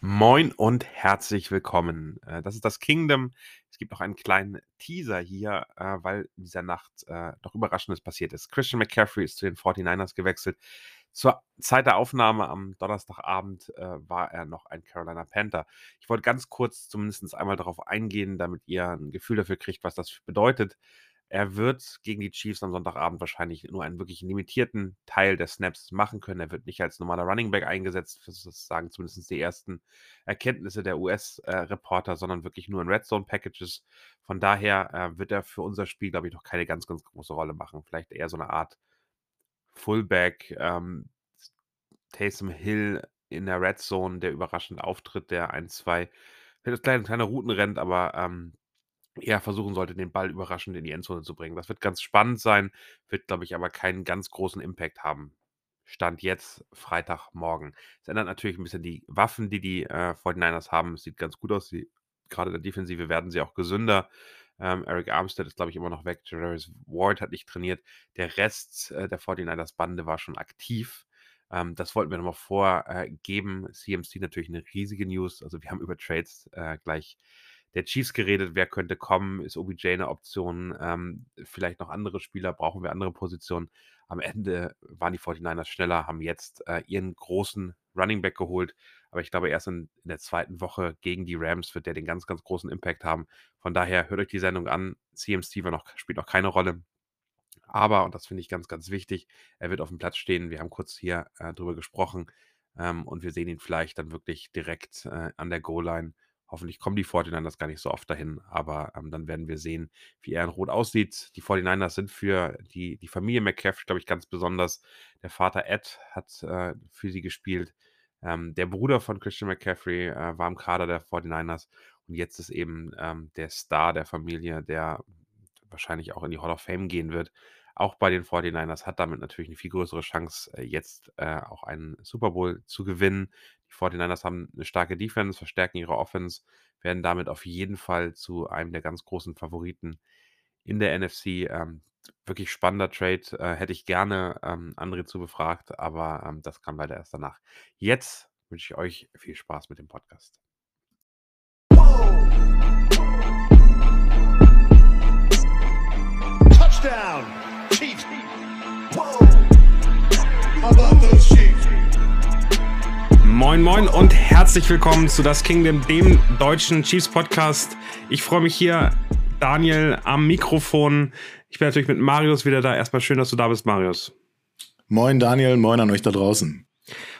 Moin und herzlich willkommen. Äh, das ist das Kingdom. Es gibt noch einen kleinen Teaser hier, äh, weil in dieser Nacht äh, doch Überraschendes passiert ist. Christian McCaffrey ist zu den 49ers gewechselt. Zur Zeit der Aufnahme am Donnerstagabend war er noch ein Carolina Panther. Ich wollte ganz kurz zumindest einmal darauf eingehen, damit ihr ein Gefühl dafür kriegt, was das bedeutet. Er wird gegen die Chiefs am Sonntagabend wahrscheinlich nur einen wirklich limitierten Teil der Snaps machen können. Er wird nicht als normaler Running Back eingesetzt, das sagen zumindest die ersten Erkenntnisse der US-Reporter, sondern wirklich nur in Red Zone Packages. Von daher äh, wird er für unser Spiel, glaube ich, noch keine ganz, ganz große Rolle machen. Vielleicht eher so eine Art Fullback, ähm, Taysom Hill in der Red Zone, der überraschend auftritt, der ein, zwei kleine, kleine Routen rennt, aber ähm, eher versuchen sollte, den Ball überraschend in die Endzone zu bringen. Das wird ganz spannend sein, wird, glaube ich, aber keinen ganz großen Impact haben. Stand jetzt Freitagmorgen. Es ändert natürlich ein bisschen die Waffen, die die äh, 49ers haben. Es sieht ganz gut aus. Sie, gerade in der Defensive werden sie auch gesünder. Ähm, Eric Armstead ist, glaube ich, immer noch weg. Jarvis Ward hat nicht trainiert. Der Rest äh, der 49ers-Bande war schon aktiv. Ähm, das wollten wir nochmal vorgeben. Äh, CMC natürlich eine riesige News. Also wir haben über Trades äh, gleich der Chiefs geredet, wer könnte kommen, ist OBJ eine Option, ähm, vielleicht noch andere Spieler, brauchen wir andere Positionen. Am Ende waren die 49ers schneller, haben jetzt äh, ihren großen Running Back geholt, aber ich glaube, erst in, in, der zweiten Woche gegen die Rams wird der den ganz, ganz großen Impact haben. Von daher hört euch die Sendung an. CMC noch, spielt noch keine Rolle. Aber, und das finde ich ganz, ganz wichtig, er wird auf dem Platz stehen. Wir haben kurz hier äh, drüber gesprochen ähm, und wir sehen ihn vielleicht dann wirklich direkt äh, an der Goal-Line Hoffentlich kommen die 49ers gar nicht so oft dahin, aber ähm, dann werden wir sehen, wie er in Rot aussieht. Die 49ers sind für die, die Familie McCaffrey, glaube ich, ganz besonders. Der Vater Ed hat äh, für sie gespielt. Ähm, der Bruder von Christian McCaffrey äh, war im Kader der 49ers und jetzt ist eben ähm, der Star der Familie, der wahrscheinlich auch in die Hall of Fame gehen wird. Auch bei den 49ers hat damit natürlich eine viel größere Chance, äh, jetzt äh, auch einen Super Bowl zu gewinnen. Die 49ers haben eine starke Defense, verstärken ihre Offense, werden damit auf jeden Fall zu einem der ganz großen Favoriten in der NFC. Ähm, wirklich spannender Trade. Äh, hätte ich gerne ähm, andere zu befragt, aber ähm, das kam leider erst danach. Jetzt wünsche ich euch viel Spaß mit dem Podcast. Touchdown, Moin, moin und herzlich willkommen zu Das Kingdom, dem deutschen Chiefs Podcast. Ich freue mich hier, Daniel am Mikrofon. Ich bin natürlich mit Marius wieder da. Erstmal schön, dass du da bist, Marius. Moin, Daniel. Moin an euch da draußen.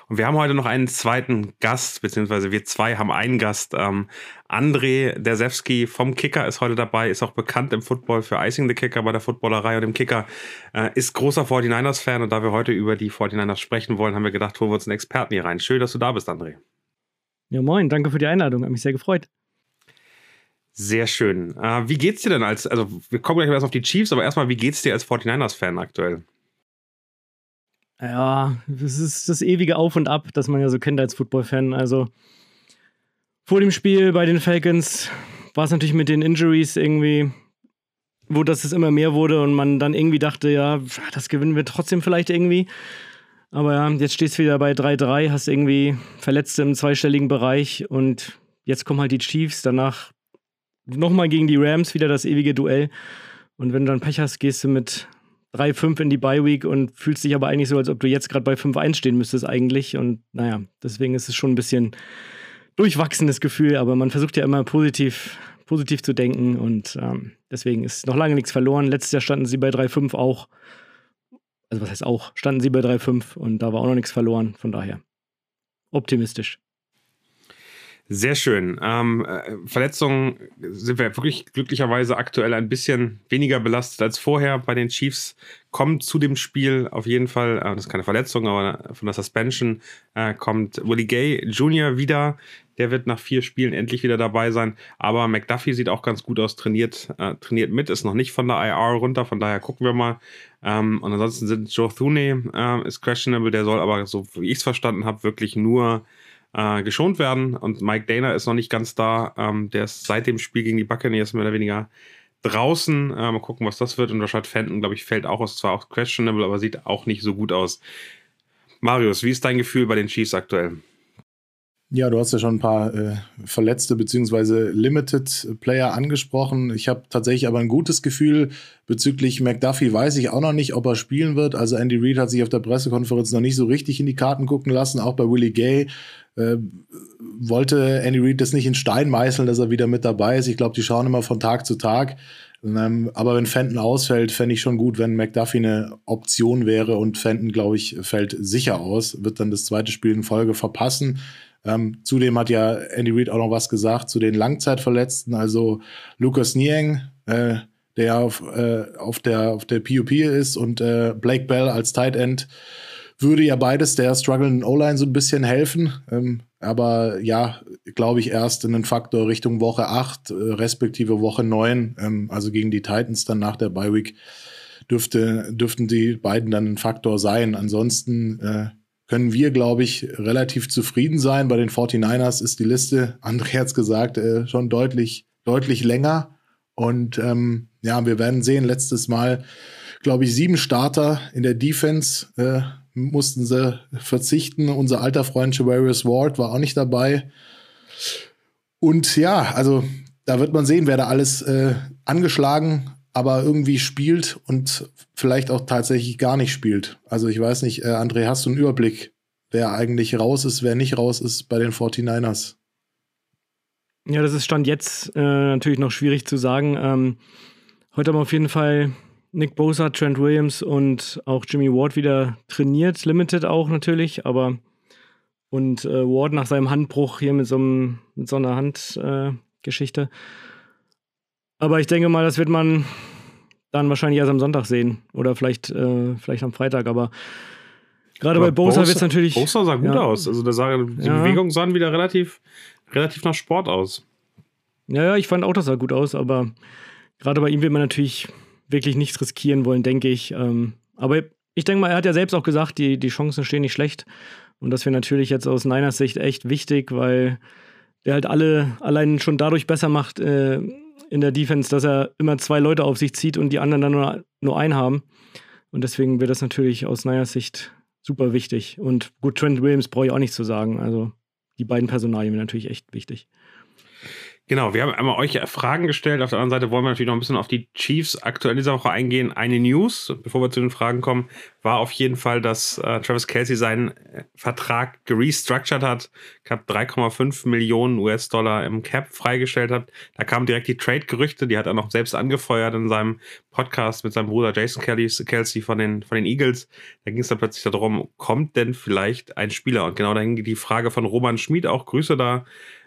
Und wir haben heute noch einen zweiten Gast, beziehungsweise wir zwei haben einen Gast. Ähm, André Dersewski vom Kicker ist heute dabei, ist auch bekannt im Football für Icing the Kicker bei der Footballerei und im Kicker. Äh, ist großer 49ers-Fan und da wir heute über die 49ers sprechen wollen, haben wir gedacht, holen wir uns einen Experten hier rein. Schön, dass du da bist, André. Ja, moin, danke für die Einladung, hat mich sehr gefreut. Sehr schön. Äh, wie geht's dir denn als, also wir kommen gleich erst auf die Chiefs, aber erstmal, wie geht's dir als 49ers-Fan aktuell? Ja, das ist das ewige Auf und Ab, das man ja so kennt als Football-Fan. Also vor dem Spiel bei den Falcons war es natürlich mit den Injuries irgendwie, wo das es immer mehr wurde und man dann irgendwie dachte, ja, das gewinnen wir trotzdem vielleicht irgendwie. Aber ja, jetzt stehst du wieder bei 3-3, hast irgendwie Verletzte im zweistelligen Bereich und jetzt kommen halt die Chiefs, danach nochmal gegen die Rams, wieder das ewige Duell. Und wenn du dann Pech hast, gehst du mit 3-5 in die Bye-Week und fühlst dich aber eigentlich so, als ob du jetzt gerade bei 5-1 stehen müsstest eigentlich. Und naja, deswegen ist es schon ein bisschen durchwachsenes Gefühl, aber man versucht ja immer positiv, positiv zu denken und ähm, deswegen ist noch lange nichts verloren. Letztes Jahr standen sie bei 3-5 auch. Also was heißt auch, standen sie bei 3-5 und da war auch noch nichts verloren, von daher optimistisch. Sehr schön. Ähm, äh, Verletzungen sind wir wirklich glücklicherweise aktuell ein bisschen weniger belastet als vorher bei den Chiefs. Kommt zu dem Spiel auf jeden Fall, äh, das ist keine Verletzung, aber von der Suspension äh, kommt Willie Gay Jr. wieder. Der wird nach vier Spielen endlich wieder dabei sein. Aber McDuffie sieht auch ganz gut aus, trainiert, äh, trainiert mit, ist noch nicht von der IR runter, von daher gucken wir mal. Ähm, und ansonsten sind Joe Thuney äh, ist questionable, der soll aber, so wie ich es verstanden habe, wirklich nur äh, geschont werden. Und Mike Dana ist noch nicht ganz da. Ähm, der ist seit dem Spiel gegen die Buccaneers mehr oder weniger draußen. Äh, mal gucken, was das wird. Und Rashad Fenton, glaube ich, fällt auch aus. Zwar auch questionable, aber sieht auch nicht so gut aus. Marius, wie ist dein Gefühl bei den Chiefs aktuell? Ja, du hast ja schon ein paar äh, verletzte bzw. Limited Player angesprochen. Ich habe tatsächlich aber ein gutes Gefühl bezüglich McDuffie. Weiß ich auch noch nicht, ob er spielen wird. Also Andy Reid hat sich auf der Pressekonferenz noch nicht so richtig in die Karten gucken lassen. Auch bei Willie Gay äh, wollte Andy Reid das nicht in Stein meißeln, dass er wieder mit dabei ist. Ich glaube, die schauen immer von Tag zu Tag. Ähm, aber wenn Fenton ausfällt, fände ich schon gut, wenn McDuffie eine Option wäre und Fenton, glaube ich, fällt sicher aus, wird dann das zweite Spiel in Folge verpassen. Ähm, zudem hat ja Andy Reid auch noch was gesagt zu den Langzeitverletzten. Also Lucas Nieng, äh, der auf, äh, auf, der, auf der PUP ist und äh, Blake Bell als Tight End würde ja beides der strugglenden O-Line so ein bisschen helfen. Ähm, aber ja, glaube ich, erst in den Faktor Richtung Woche 8, äh, respektive Woche 9, ähm, also gegen die Titans dann nach der Bye Week, dürfte, dürften die beiden dann ein Faktor sein. Ansonsten äh, können wir, glaube ich, relativ zufrieden sein. Bei den 49ers ist die Liste, André hat es gesagt, äh, schon deutlich, deutlich länger. Und ähm, ja, wir werden sehen, letztes Mal, glaube ich, sieben Starter in der Defense äh, mussten sie verzichten. Unser alter Freund Javarius Ward war auch nicht dabei. Und ja, also da wird man sehen, wer da alles äh, angeschlagen aber irgendwie spielt und vielleicht auch tatsächlich gar nicht spielt. Also ich weiß nicht, äh, André, hast du einen Überblick, wer eigentlich raus ist, wer nicht raus ist bei den 49ers? Ja, das ist Stand jetzt äh, natürlich noch schwierig zu sagen. Ähm, heute haben auf jeden Fall Nick Bosa, Trent Williams und auch Jimmy Ward wieder trainiert, limited auch natürlich, aber und äh, Ward nach seinem Handbruch hier mit so, einem, mit so einer Handgeschichte. Aber ich denke mal, das wird man dann wahrscheinlich erst am Sonntag sehen. Oder vielleicht, äh, vielleicht am Freitag. Aber gerade bei Bosa wird es natürlich. Bosa sah gut ja. aus. Also da sah, die ja. Bewegungen sahen wieder relativ, relativ nach Sport aus. Ja, ja, ich fand auch, das sah gut aus. Aber gerade bei ihm wird man natürlich wirklich nichts riskieren wollen, denke ich. Ähm, aber ich denke mal, er hat ja selbst auch gesagt, die, die Chancen stehen nicht schlecht. Und das wäre natürlich jetzt aus Niners Sicht echt wichtig, weil der halt alle allein schon dadurch besser macht, äh, in der Defense, dass er immer zwei Leute auf sich zieht und die anderen dann nur, nur einen haben. Und deswegen wäre das natürlich aus Niners Sicht super wichtig. Und gut, Trent Williams brauche ich auch nichts zu sagen. Also die beiden Personalien natürlich echt wichtig. Genau, wir haben einmal euch Fragen gestellt. Auf der anderen Seite wollen wir natürlich noch ein bisschen auf die Chiefs aktuell dieser Woche eingehen. Eine News, bevor wir zu den Fragen kommen, war auf jeden Fall, dass äh, Travis Kelsey seinen äh, Vertrag gerestructured hat, knapp 3,5 Millionen US-Dollar im Cap freigestellt hat. Da kamen direkt die Trade-Gerüchte, die hat er noch selbst angefeuert in seinem Podcast mit seinem Bruder Jason Kelsey von den, von den Eagles. Da ging es dann plötzlich darum, kommt denn vielleicht ein Spieler? Und genau da hing die Frage von Roman Schmid auch. Grüße da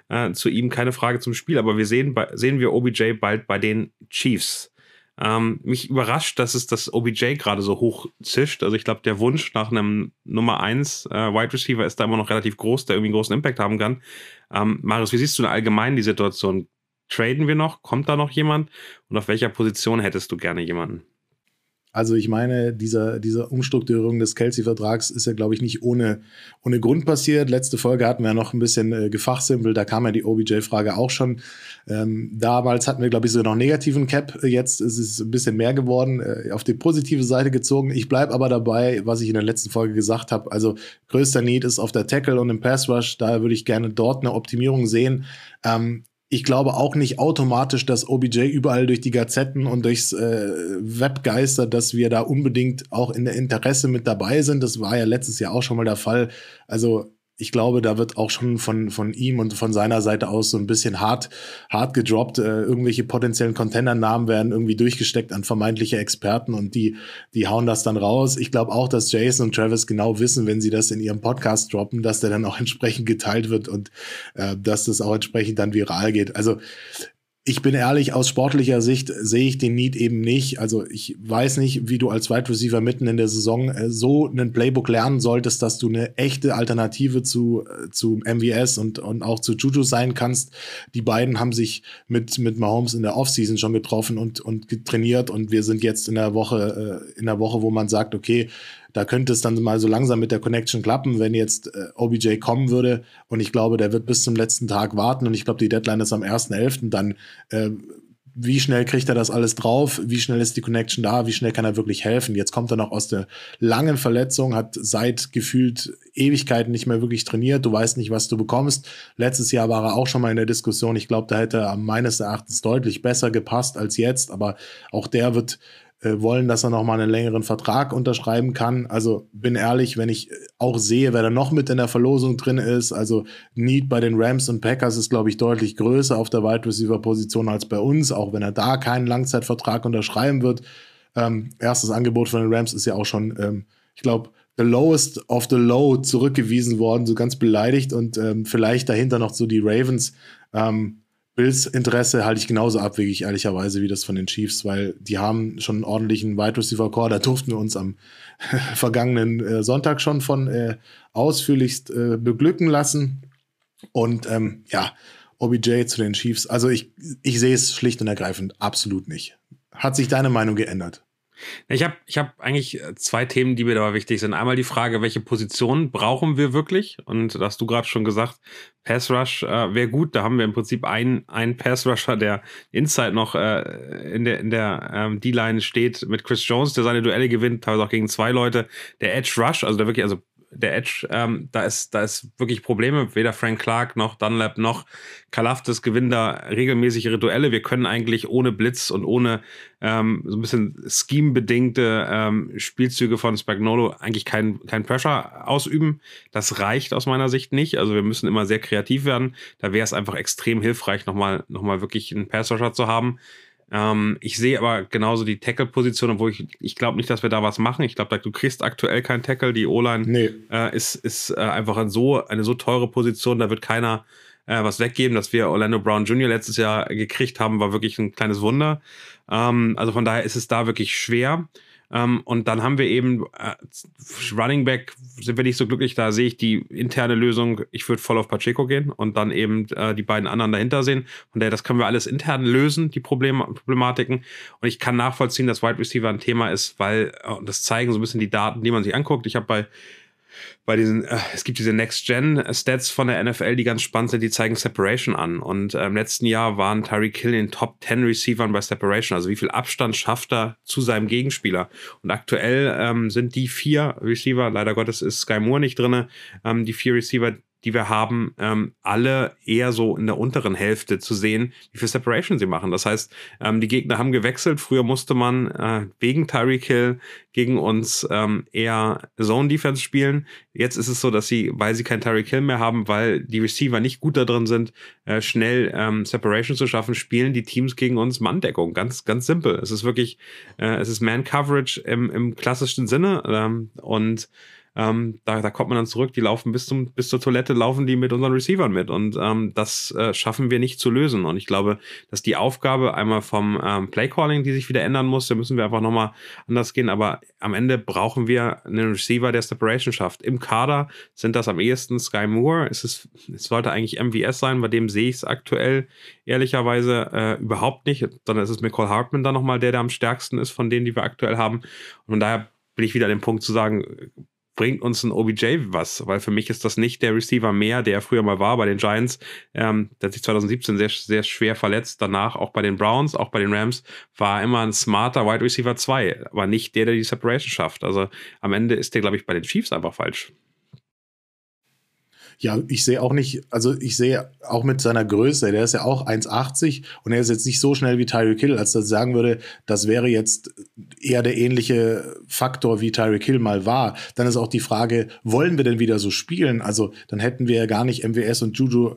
äh, zu ihm, keine Frage zum Spiel, aber wir sehen, sehen wir OBJ bald bei den Chiefs. Ähm, mich überrascht, dass es das OBJ gerade so hoch zischt. Also ich glaube, der Wunsch nach einem Nummer 1 äh, Wide Receiver ist da immer noch relativ groß, der irgendwie einen großen Impact haben kann. Ähm, Marius, wie siehst du denn allgemein die Situation? Traden wir noch? Kommt da noch jemand? Und auf welcher Position hättest du gerne jemanden? Also ich meine, dieser, diese Umstrukturierung des Kelsey-Vertrags ist ja, glaube ich, nicht ohne, ohne Grund passiert. Letzte Folge hatten wir ja noch ein bisschen äh, gefachsimpelt, da kam ja die OBJ-Frage auch schon. Ähm, damals hatten wir, glaube ich, so noch negativen Cap. Jetzt ist es ein bisschen mehr geworden, äh, auf die positive Seite gezogen. Ich bleibe aber dabei, was ich in der letzten Folge gesagt habe. Also größter Need ist auf der Tackle und im Pass Rush. Daher würde ich gerne dort eine Optimierung sehen. Ähm, ich glaube auch nicht automatisch, dass OBJ überall durch die Gazetten und durchs äh, Web geistert, dass wir da unbedingt auch in der Interesse mit dabei sind. Das war ja letztes Jahr auch schon mal der Fall. Also ich glaube, da wird auch schon von, von ihm und von seiner Seite aus so ein bisschen hart, hart gedroppt. Äh, irgendwelche potenziellen Contender-Namen werden irgendwie durchgesteckt an vermeintliche Experten und die, die hauen das dann raus. Ich glaube auch, dass Jason und Travis genau wissen, wenn sie das in ihrem Podcast droppen, dass der dann auch entsprechend geteilt wird und äh, dass das auch entsprechend dann viral geht. Also ich bin ehrlich, aus sportlicher Sicht sehe ich den Need eben nicht. Also ich weiß nicht, wie du als Wide Receiver mitten in der Saison äh, so einen Playbook lernen solltest, dass du eine echte Alternative zu, äh, zu MVS und, und auch zu Juju sein kannst. Die beiden haben sich mit, mit Mahomes in der Offseason schon getroffen und, und trainiert und wir sind jetzt in der Woche, äh, in der Woche, wo man sagt, okay, da könnte es dann mal so langsam mit der Connection klappen, wenn jetzt äh, OBJ kommen würde. Und ich glaube, der wird bis zum letzten Tag warten. Und ich glaube, die Deadline ist am 1.11. Dann äh, wie schnell kriegt er das alles drauf, wie schnell ist die Connection da, wie schnell kann er wirklich helfen. Jetzt kommt er noch aus der langen Verletzung, hat seit gefühlt Ewigkeiten nicht mehr wirklich trainiert, du weißt nicht, was du bekommst. Letztes Jahr war er auch schon mal in der Diskussion, ich glaube, da hätte er meines Erachtens deutlich besser gepasst als jetzt, aber auch der wird wollen, dass er nochmal einen längeren Vertrag unterschreiben kann. Also bin ehrlich, wenn ich auch sehe, wer da noch mit in der Verlosung drin ist, also Need bei den Rams und Packers ist, glaube ich, deutlich größer auf der Wide Receiver Position als bei uns, auch wenn er da keinen Langzeitvertrag unterschreiben wird. Ähm, erstes Angebot von den Rams ist ja auch schon, ähm, ich glaube, the lowest of the low zurückgewiesen worden, so ganz beleidigt und ähm, vielleicht dahinter noch so die Ravens. Ähm, Bills Interesse halte ich genauso abwegig, ehrlicherweise, wie das von den Chiefs, weil die haben schon einen ordentlichen Wide Receiver Core. Da durften wir uns am vergangenen äh, Sonntag schon von äh, ausführlichst äh, beglücken lassen. Und ähm, ja, OBJ zu den Chiefs. Also ich, ich sehe es schlicht und ergreifend absolut nicht. Hat sich deine Meinung geändert? Ich habe ich hab eigentlich äh, zwei Themen, die mir dabei wichtig sind. Einmal die Frage, welche Position brauchen wir wirklich? Und da hast du gerade schon gesagt, Pass Rush äh, wäre gut. Da haben wir im Prinzip einen, einen Pass Rusher, der Inside noch äh, in der, in der ähm, D-Line steht mit Chris Jones, der seine Duelle gewinnt, teilweise auch gegen zwei Leute. Der Edge Rush, also der wirklich, also der Edge, ähm, da ist, da ist wirklich Probleme. Weder Frank Clark noch Dunlap noch Kalaftis gewinnen da regelmäßige Duelle. Wir können eigentlich ohne Blitz und ohne ähm, so ein bisschen scheme-bedingte ähm, Spielzüge von Spagnolo eigentlich kein, kein Pressure ausüben. Das reicht aus meiner Sicht nicht. Also wir müssen immer sehr kreativ werden. Da wäre es einfach extrem hilfreich, nochmal noch mal wirklich einen Pass-Rusher zu haben. Ähm, ich sehe aber genauso die Tackle-Position, obwohl ich, ich glaube nicht, dass wir da was machen. Ich glaube, du kriegst aktuell keinen Tackle. Die O-Line nee. äh, ist, ist äh, einfach ein so, eine so teure Position, da wird keiner äh, was weggeben. Dass wir Orlando Brown Jr. letztes Jahr gekriegt haben, war wirklich ein kleines Wunder. Ähm, also von daher ist es da wirklich schwer. Ähm, und dann haben wir eben äh, Running Back, sind wir nicht so glücklich, da sehe ich die interne Lösung, ich würde voll auf Pacheco gehen und dann eben äh, die beiden anderen dahinter sehen. Von daher, das können wir alles intern lösen, die Probleme, Problematiken. Und ich kann nachvollziehen, dass Wide Receiver ein Thema ist, weil, äh, das zeigen so ein bisschen die Daten, die man sich anguckt. Ich habe bei bei diesen, äh, es gibt diese Next-Gen-Stats von der NFL, die ganz spannend sind, die zeigen Separation an. Und äh, im letzten Jahr waren Tyreek Hill in den Top 10 Receivern bei Separation. Also wie viel Abstand schafft er zu seinem Gegenspieler? Und aktuell ähm, sind die vier Receiver, leider Gottes ist Sky Moore nicht drin, ähm, die vier Receiver, die wir haben, ähm, alle eher so in der unteren Hälfte zu sehen, wie viel Separation sie machen. Das heißt, ähm, die Gegner haben gewechselt. Früher musste man äh, wegen Tyreek Hill gegen uns ähm, eher Zone Defense spielen. Jetzt ist es so, dass sie, weil sie kein Tyreek Hill mehr haben, weil die Receiver nicht gut da drin sind, äh, schnell ähm, Separation zu schaffen, spielen die Teams gegen uns Manndeckung. Ganz, ganz simpel. Es ist wirklich, äh, es ist Man Coverage im, im klassischen Sinne ähm, und ähm, da, da kommt man dann zurück, die laufen bis, zum, bis zur Toilette, laufen die mit unseren Receivern mit. Und ähm, das äh, schaffen wir nicht zu lösen. Und ich glaube, dass die Aufgabe einmal vom ähm, Playcalling, die sich wieder ändern muss, da müssen wir einfach nochmal anders gehen. Aber am Ende brauchen wir einen Receiver, der Separation schafft. Im Kader sind das am ehesten Sky Moore. Es, ist, es sollte eigentlich MVS sein, bei dem sehe ich es aktuell ehrlicherweise äh, überhaupt nicht, sondern es ist McCall Hartman dann nochmal der, der am stärksten ist von denen, die wir aktuell haben. Und von daher bin ich wieder an dem Punkt zu sagen, bringt uns ein OBJ was, weil für mich ist das nicht der Receiver mehr, der früher mal war bei den Giants. Ähm, der hat sich 2017 sehr, sehr schwer verletzt. Danach auch bei den Browns, auch bei den Rams, war immer ein smarter Wide Receiver 2, aber nicht der, der die Separation schafft. Also am Ende ist der, glaube ich, bei den Chiefs einfach falsch. Ja, ich sehe auch nicht, also ich sehe auch mit seiner Größe, der ist ja auch 1,80 und er ist jetzt nicht so schnell wie Tyreek Hill, als dass ich sagen würde, das wäre jetzt eher der ähnliche Faktor, wie Tyreek Hill mal war. Dann ist auch die Frage, wollen wir denn wieder so spielen? Also dann hätten wir ja gar nicht MWS und Juju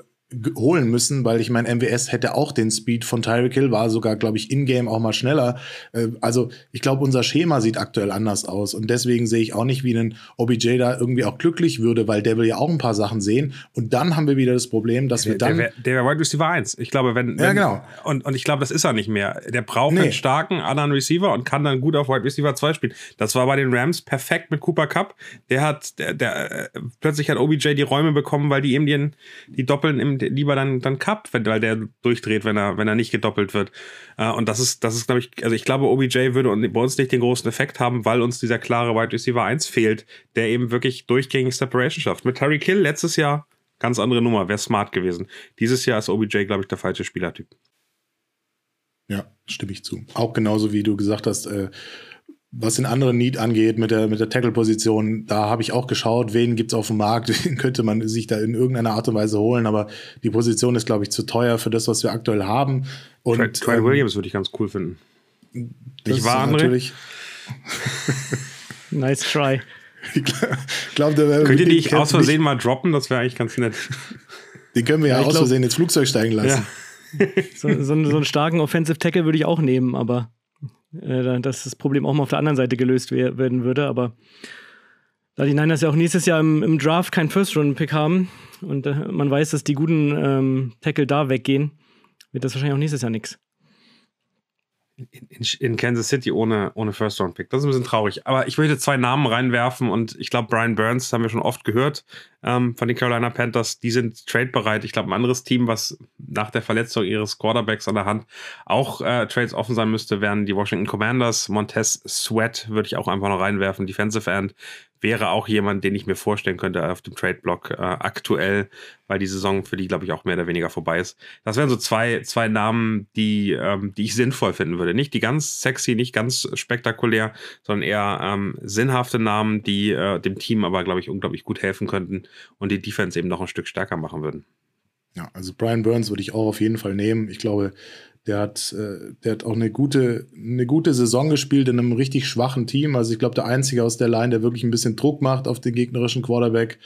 holen müssen, weil ich meine, MWS hätte auch den Speed von Tyreek Hill, war sogar, glaube ich, in-game auch mal schneller. Äh, also ich glaube, unser Schema sieht aktuell anders aus und deswegen sehe ich auch nicht, wie ein OBJ da irgendwie auch glücklich würde, weil der will ja auch ein paar Sachen sehen und dann haben wir wieder das Problem, dass wir dann... Der wäre Wide Receiver 1. Ich glaube, wenn... wenn ja, genau. Und, und ich glaube, das ist er nicht mehr. Der braucht nee. einen starken anderen Receiver und kann dann gut auf Wide Receiver 2 spielen. Das war bei den Rams perfekt mit Cooper Cup. Der hat, der, der äh, plötzlich hat OBJ die Räume bekommen, weil die eben die, die Doppeln im lieber dann, dann wenn, weil der durchdreht, wenn er, wenn er nicht gedoppelt wird. Äh, und das ist, das ist, glaube ich, also ich glaube, OBJ würde bei uns nicht den großen Effekt haben, weil uns dieser klare Wide Receiver 1 fehlt, der eben wirklich durchgängig Separation schafft. Mit Terry Kill letztes Jahr ganz andere Nummer, wäre smart gewesen. Dieses Jahr ist OBJ, glaube ich, der falsche Spielertyp. Ja, stimme ich zu. Auch genauso wie du gesagt hast, äh, was den anderen Need angeht mit der, mit der Tackle-Position, da habe ich auch geschaut, wen gibt es auf dem Markt, wen könnte man sich da in irgendeiner Art und Weise holen, aber die Position ist, glaube ich, zu teuer für das, was wir aktuell haben. Und, Trent, Trent ähm, Williams würde ich ganz cool finden. Ich war natürlich. nice try. Ich glaub, der Könnt ihr die nicht aus Versehen mal droppen? Das wäre eigentlich ganz nett. Den können wir ja, ja aus Versehen ins Flugzeug steigen lassen. Ja. so, so, so, einen starken Offensive Tackle würde ich auch nehmen, aber äh, dass das Problem auch mal auf der anderen Seite gelöst werden würde. Aber da die Niners ja auch nächstes Jahr im, im Draft keinen First-Round-Pick haben und äh, man weiß, dass die guten ähm, Tackle da weggehen, wird das wahrscheinlich auch nächstes Jahr nichts in, in, Kansas City ohne, ohne First-Round-Pick. Das ist ein bisschen traurig. Aber ich möchte zwei Namen reinwerfen und ich glaube, Brian Burns haben wir schon oft gehört ähm, von den Carolina Panthers. Die sind trade-bereit. Ich glaube, ein anderes Team, was nach der Verletzung ihres Quarterbacks an der Hand auch äh, Trades offen sein müsste, wären die Washington Commanders. Montez Sweat würde ich auch einfach noch reinwerfen. Defensive End wäre auch jemand, den ich mir vorstellen könnte auf dem Trade-Block äh, aktuell, weil die Saison für die, glaube ich, auch mehr oder weniger vorbei ist. Das wären so zwei, zwei Namen, die, ähm, die ich sinnvoll finden würde. Nicht die ganz sexy, nicht ganz spektakulär, sondern eher ähm, sinnhafte Namen, die äh, dem Team aber, glaube ich, unglaublich gut helfen könnten und die Defense eben noch ein Stück stärker machen würden. Ja, also Brian Burns würde ich auch auf jeden Fall nehmen. Ich glaube, der hat, äh, der hat auch eine gute, eine gute Saison gespielt in einem richtig schwachen Team. Also ich glaube, der Einzige aus der Line, der wirklich ein bisschen Druck macht auf den gegnerischen Quarterback.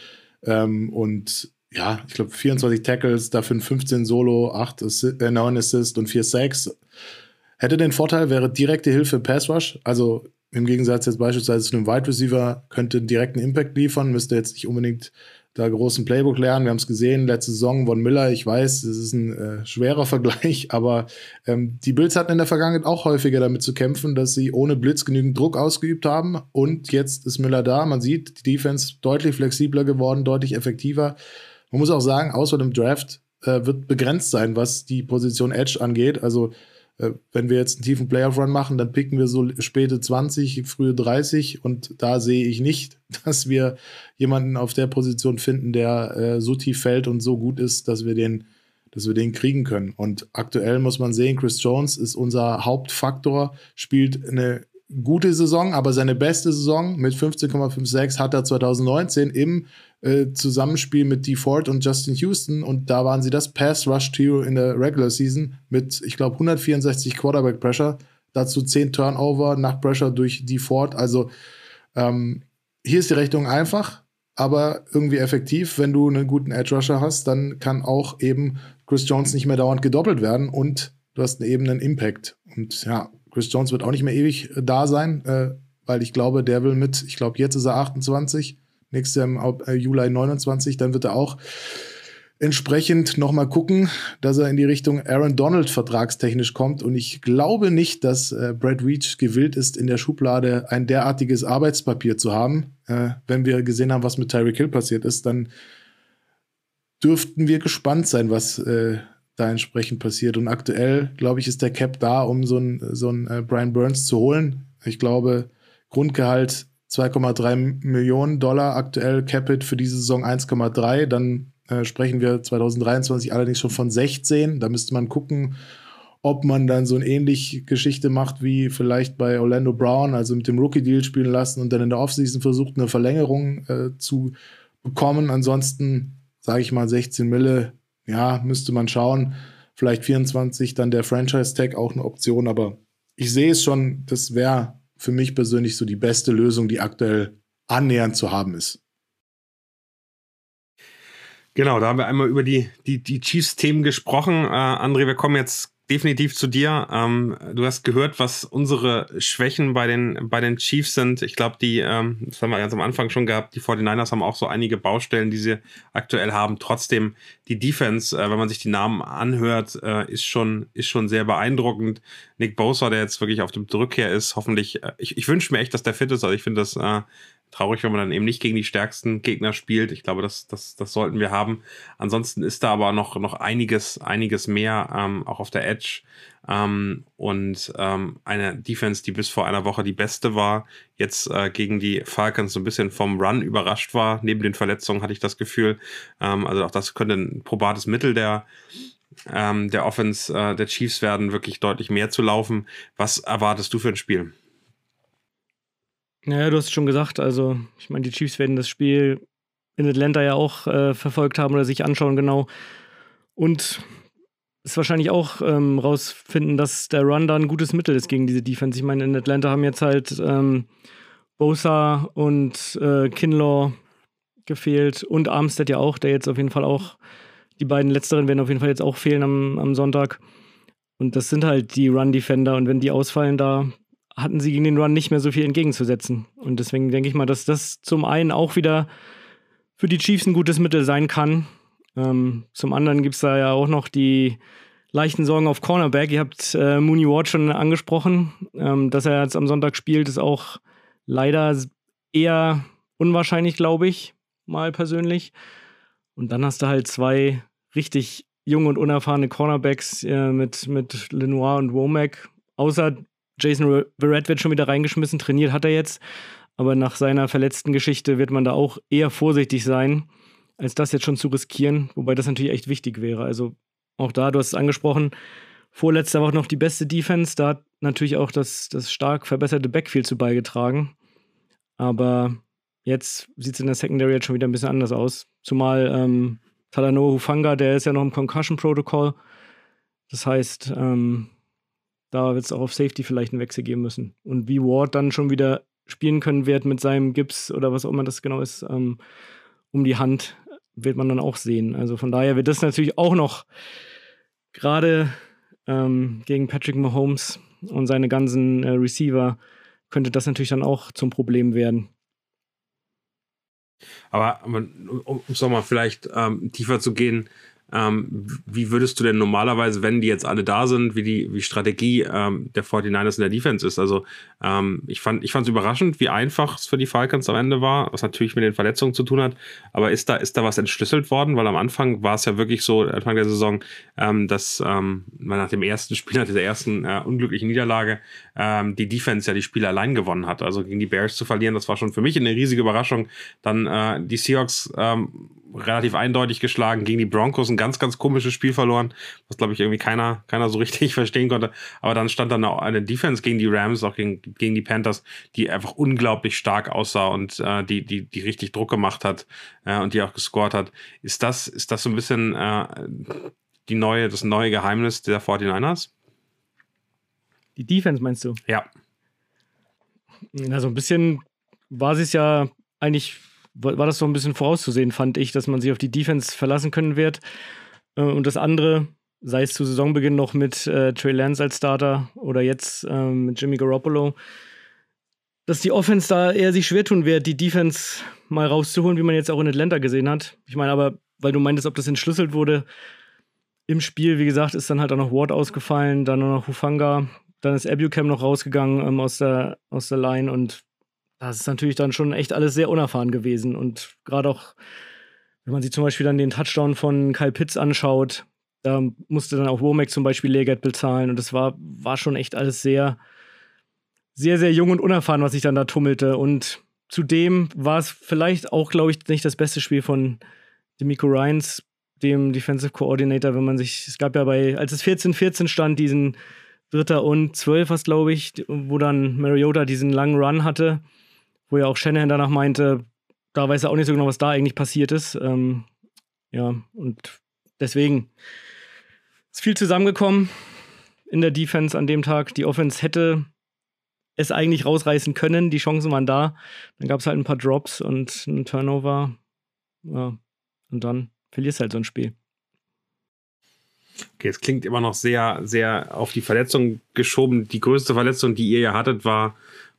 Ähm, und ja, ich glaube, 24 Tackles, dafür 15 Solo, 8 Assi äh, 9 Assists und 4 Sacks. Hätte den Vorteil, wäre direkte Hilfe Pass Rush. Also im Gegensatz jetzt beispielsweise zu einem Wide Receiver könnte direkten Impact liefern, müsste jetzt nicht unbedingt da großen Playbook lernen. Wir haben es gesehen, letzte Saison von Miller. Ich weiß, es ist ein äh, schwerer Vergleich, aber ähm, die Bills hatten in der Vergangenheit auch häufiger damit zu kämpfen, dass sie ohne Blitz genügend Druck ausgeübt haben. Und jetzt ist Miller da. Man sieht, die Defense deutlich flexibler geworden, deutlich effektiver. Man muss auch sagen, außer dem Draft äh, wird begrenzt sein, was die Position Edge angeht. Also wenn wir jetzt einen tiefen Playoff-Run machen, dann picken wir so späte 20, frühe 30 und da sehe ich nicht, dass wir jemanden auf der Position finden, der äh, so tief fällt und so gut ist, dass wir den dass wir den kriegen können. Und aktuell muss man sehen, Chris Jones ist unser Hauptfaktor, spielt eine gute Saison, aber seine beste Saison mit 15,56 hat er 2019 im äh, Zusammenspiel mit DeFord und Justin Houston und da waren sie das Pass Rush Trio in der Regular Season mit, ich glaube, 164 Quarterback Pressure, dazu 10 Turnover nach Pressure durch DeFord. Also ähm, hier ist die Rechnung einfach, aber irgendwie effektiv. Wenn du einen guten Edge Rusher hast, dann kann auch eben Chris Jones nicht mehr dauernd gedoppelt werden und du hast eben einen Impact. Und ja, Chris Jones wird auch nicht mehr ewig da sein, äh, weil ich glaube, der will mit, ich glaube, jetzt ist er 28 nächstes Jahr im äh, Juli 29, dann wird er auch entsprechend nochmal gucken, dass er in die Richtung Aaron Donald vertragstechnisch kommt. Und ich glaube nicht, dass äh, Brad Reach gewillt ist, in der Schublade ein derartiges Arbeitspapier zu haben. Äh, wenn wir gesehen haben, was mit Tyreek Hill passiert ist, dann dürften wir gespannt sein, was äh, da entsprechend passiert. Und aktuell, glaube ich, ist der Cap da, um so einen so äh, Brian Burns zu holen. Ich glaube, Grundgehalt 2,3 Millionen Dollar aktuell, Capit für diese Saison 1,3. Dann äh, sprechen wir 2023 allerdings schon von 16. Da müsste man gucken, ob man dann so eine ähnliche Geschichte macht wie vielleicht bei Orlando Brown, also mit dem Rookie-Deal spielen lassen und dann in der Offseason versucht, eine Verlängerung äh, zu bekommen. Ansonsten sage ich mal 16 Mille, ja, müsste man schauen. Vielleicht 24, dann der Franchise-Tag auch eine Option, aber ich sehe es schon, das wäre für mich persönlich so die beste Lösung, die aktuell annähernd zu haben ist. Genau, da haben wir einmal über die, die, die Chiefs-Themen gesprochen. Äh, André, wir kommen jetzt definitiv zu dir. Ähm, du hast gehört, was unsere Schwächen bei den, bei den Chiefs sind. Ich glaube, die, ähm, das haben wir ganz am Anfang schon gehabt, die 49ers haben auch so einige Baustellen, die sie aktuell haben. Trotzdem, die Defense, äh, wenn man sich die Namen anhört, äh, ist, schon, ist schon sehr beeindruckend. Nick Bosa, der jetzt wirklich auf dem Rückkehr ist, hoffentlich, äh, ich, ich wünsche mir echt, dass der fit ist. Also ich finde das äh, traurig, wenn man dann eben nicht gegen die stärksten Gegner spielt. Ich glaube, das, das, das sollten wir haben. Ansonsten ist da aber noch, noch einiges, einiges mehr, ähm, auch auf der Edge. Ähm, und ähm, eine Defense, die bis vor einer Woche die beste war, jetzt äh, gegen die Falcons so ein bisschen vom Run überrascht war. Neben den Verletzungen hatte ich das Gefühl. Ähm, also auch das könnte ein probates Mittel der ähm, der Offense äh, der Chiefs werden wirklich deutlich mehr zu laufen. Was erwartest du für ein Spiel? Naja, du hast es schon gesagt. Also, ich meine, die Chiefs werden das Spiel in Atlanta ja auch äh, verfolgt haben oder sich anschauen, genau. Und es wahrscheinlich auch ähm, rausfinden, dass der Run da ein gutes Mittel ist gegen diese Defense. Ich meine, in Atlanta haben jetzt halt ähm, Bosa und äh, Kinlaw gefehlt und Armstead ja auch, der jetzt auf jeden Fall auch, die beiden letzteren werden auf jeden Fall jetzt auch fehlen am, am Sonntag. Und das sind halt die Run-Defender und wenn die ausfallen, da hatten sie gegen den Run nicht mehr so viel entgegenzusetzen. Und deswegen denke ich mal, dass das zum einen auch wieder für die Chiefs ein gutes Mittel sein kann. Ähm, zum anderen gibt es da ja auch noch die leichten Sorgen auf Cornerback. Ihr habt äh, Mooney Ward schon angesprochen. Ähm, dass er jetzt am Sonntag spielt, ist auch leider eher unwahrscheinlich, glaube ich, mal persönlich. Und dann hast du halt zwei richtig junge und unerfahrene Cornerbacks äh, mit, mit Lenoir und Womack. Außer Jason Verrett wird schon wieder reingeschmissen, trainiert hat er jetzt. Aber nach seiner verletzten Geschichte wird man da auch eher vorsichtig sein, als das jetzt schon zu riskieren. Wobei das natürlich echt wichtig wäre. Also auch da, du hast es angesprochen, vorletzte Woche noch die beste Defense. Da hat natürlich auch das, das stark verbesserte Backfield zu beigetragen. Aber jetzt sieht es in der Secondary jetzt schon wieder ein bisschen anders aus. Zumal ähm, Talanoa Hufanga, der ist ja noch im Concussion-Protokoll. Das heißt, ähm, da wird es auch auf Safety vielleicht einen Wechsel geben müssen. Und wie Ward dann schon wieder spielen können wird mit seinem Gips oder was auch immer das genau ist, ähm, um die Hand, wird man dann auch sehen. Also von daher wird das natürlich auch noch gerade ähm, gegen Patrick Mahomes und seine ganzen äh, Receiver könnte das natürlich dann auch zum Problem werden. Aber, aber um es nochmal vielleicht ähm, tiefer zu gehen, ähm, wie würdest du denn normalerweise, wenn die jetzt alle da sind, wie die wie Strategie ähm, der 49ers in der Defense ist? Also ähm, ich fand es überraschend, wie einfach es für die Falcons am Ende war, was natürlich mit den Verletzungen zu tun hat. Aber ist da ist da was entschlüsselt worden? Weil am Anfang war es ja wirklich so, Anfang der Saison, ähm, dass ähm, man nach dem ersten Spiel, nach dieser ersten äh, unglücklichen Niederlage, ähm, die Defense ja die Spiele allein gewonnen hat. Also gegen die Bears zu verlieren, das war schon für mich eine riesige Überraschung. Dann äh, die Seahawks relativ eindeutig geschlagen, gegen die Broncos ein ganz, ganz komisches Spiel verloren, was glaube ich irgendwie keiner, keiner so richtig verstehen konnte. Aber dann stand dann auch eine Defense gegen die Rams, auch gegen, gegen die Panthers, die einfach unglaublich stark aussah und äh, die, die, die richtig Druck gemacht hat äh, und die auch gescored hat. Ist das, ist das so ein bisschen äh, die neue, das neue Geheimnis der 49ers? Die Defense meinst du? Ja. Na, so ein bisschen war sie es ja eigentlich war das so ein bisschen vorauszusehen, fand ich, dass man sich auf die Defense verlassen können wird. Äh, und das andere, sei es zu Saisonbeginn noch mit äh, Trey Lance als Starter oder jetzt äh, mit Jimmy Garoppolo, dass die Offense da eher sich schwer tun wird, die Defense mal rauszuholen, wie man jetzt auch in Atlanta gesehen hat. Ich meine aber, weil du meintest, ob das entschlüsselt wurde im Spiel, wie gesagt, ist dann halt auch noch Ward ausgefallen, dann noch Hufanga, dann ist Abucam noch rausgegangen ähm, aus, der, aus der Line und das ist natürlich dann schon echt alles sehr unerfahren gewesen. Und gerade auch, wenn man sich zum Beispiel dann den Touchdown von Kyle Pitts anschaut, da musste dann auch Womack zum Beispiel Lehrgeld bezahlen. Und das war, war schon echt alles sehr, sehr, sehr jung und unerfahren, was sich dann da tummelte. Und zudem war es vielleicht auch, glaube ich, nicht das beste Spiel von Demico Ryans, dem Defensive Coordinator, wenn man sich, es gab ja bei, als es 14-14 stand, diesen Dritter und Zwölf, was glaube ich, wo dann Mariota diesen langen Run hatte wo ja auch Shanahan danach meinte, da weiß er auch nicht so genau, was da eigentlich passiert ist. Ähm, ja, und deswegen ist viel zusammengekommen in der Defense an dem Tag. Die Offense hätte es eigentlich rausreißen können, die Chancen waren da. Dann gab es halt ein paar Drops und ein Turnover. Ja, und dann verlierst du halt so ein Spiel. Okay, es klingt immer noch sehr, sehr auf die Verletzung geschoben. Die größte Verletzung, die ihr ja hattet, war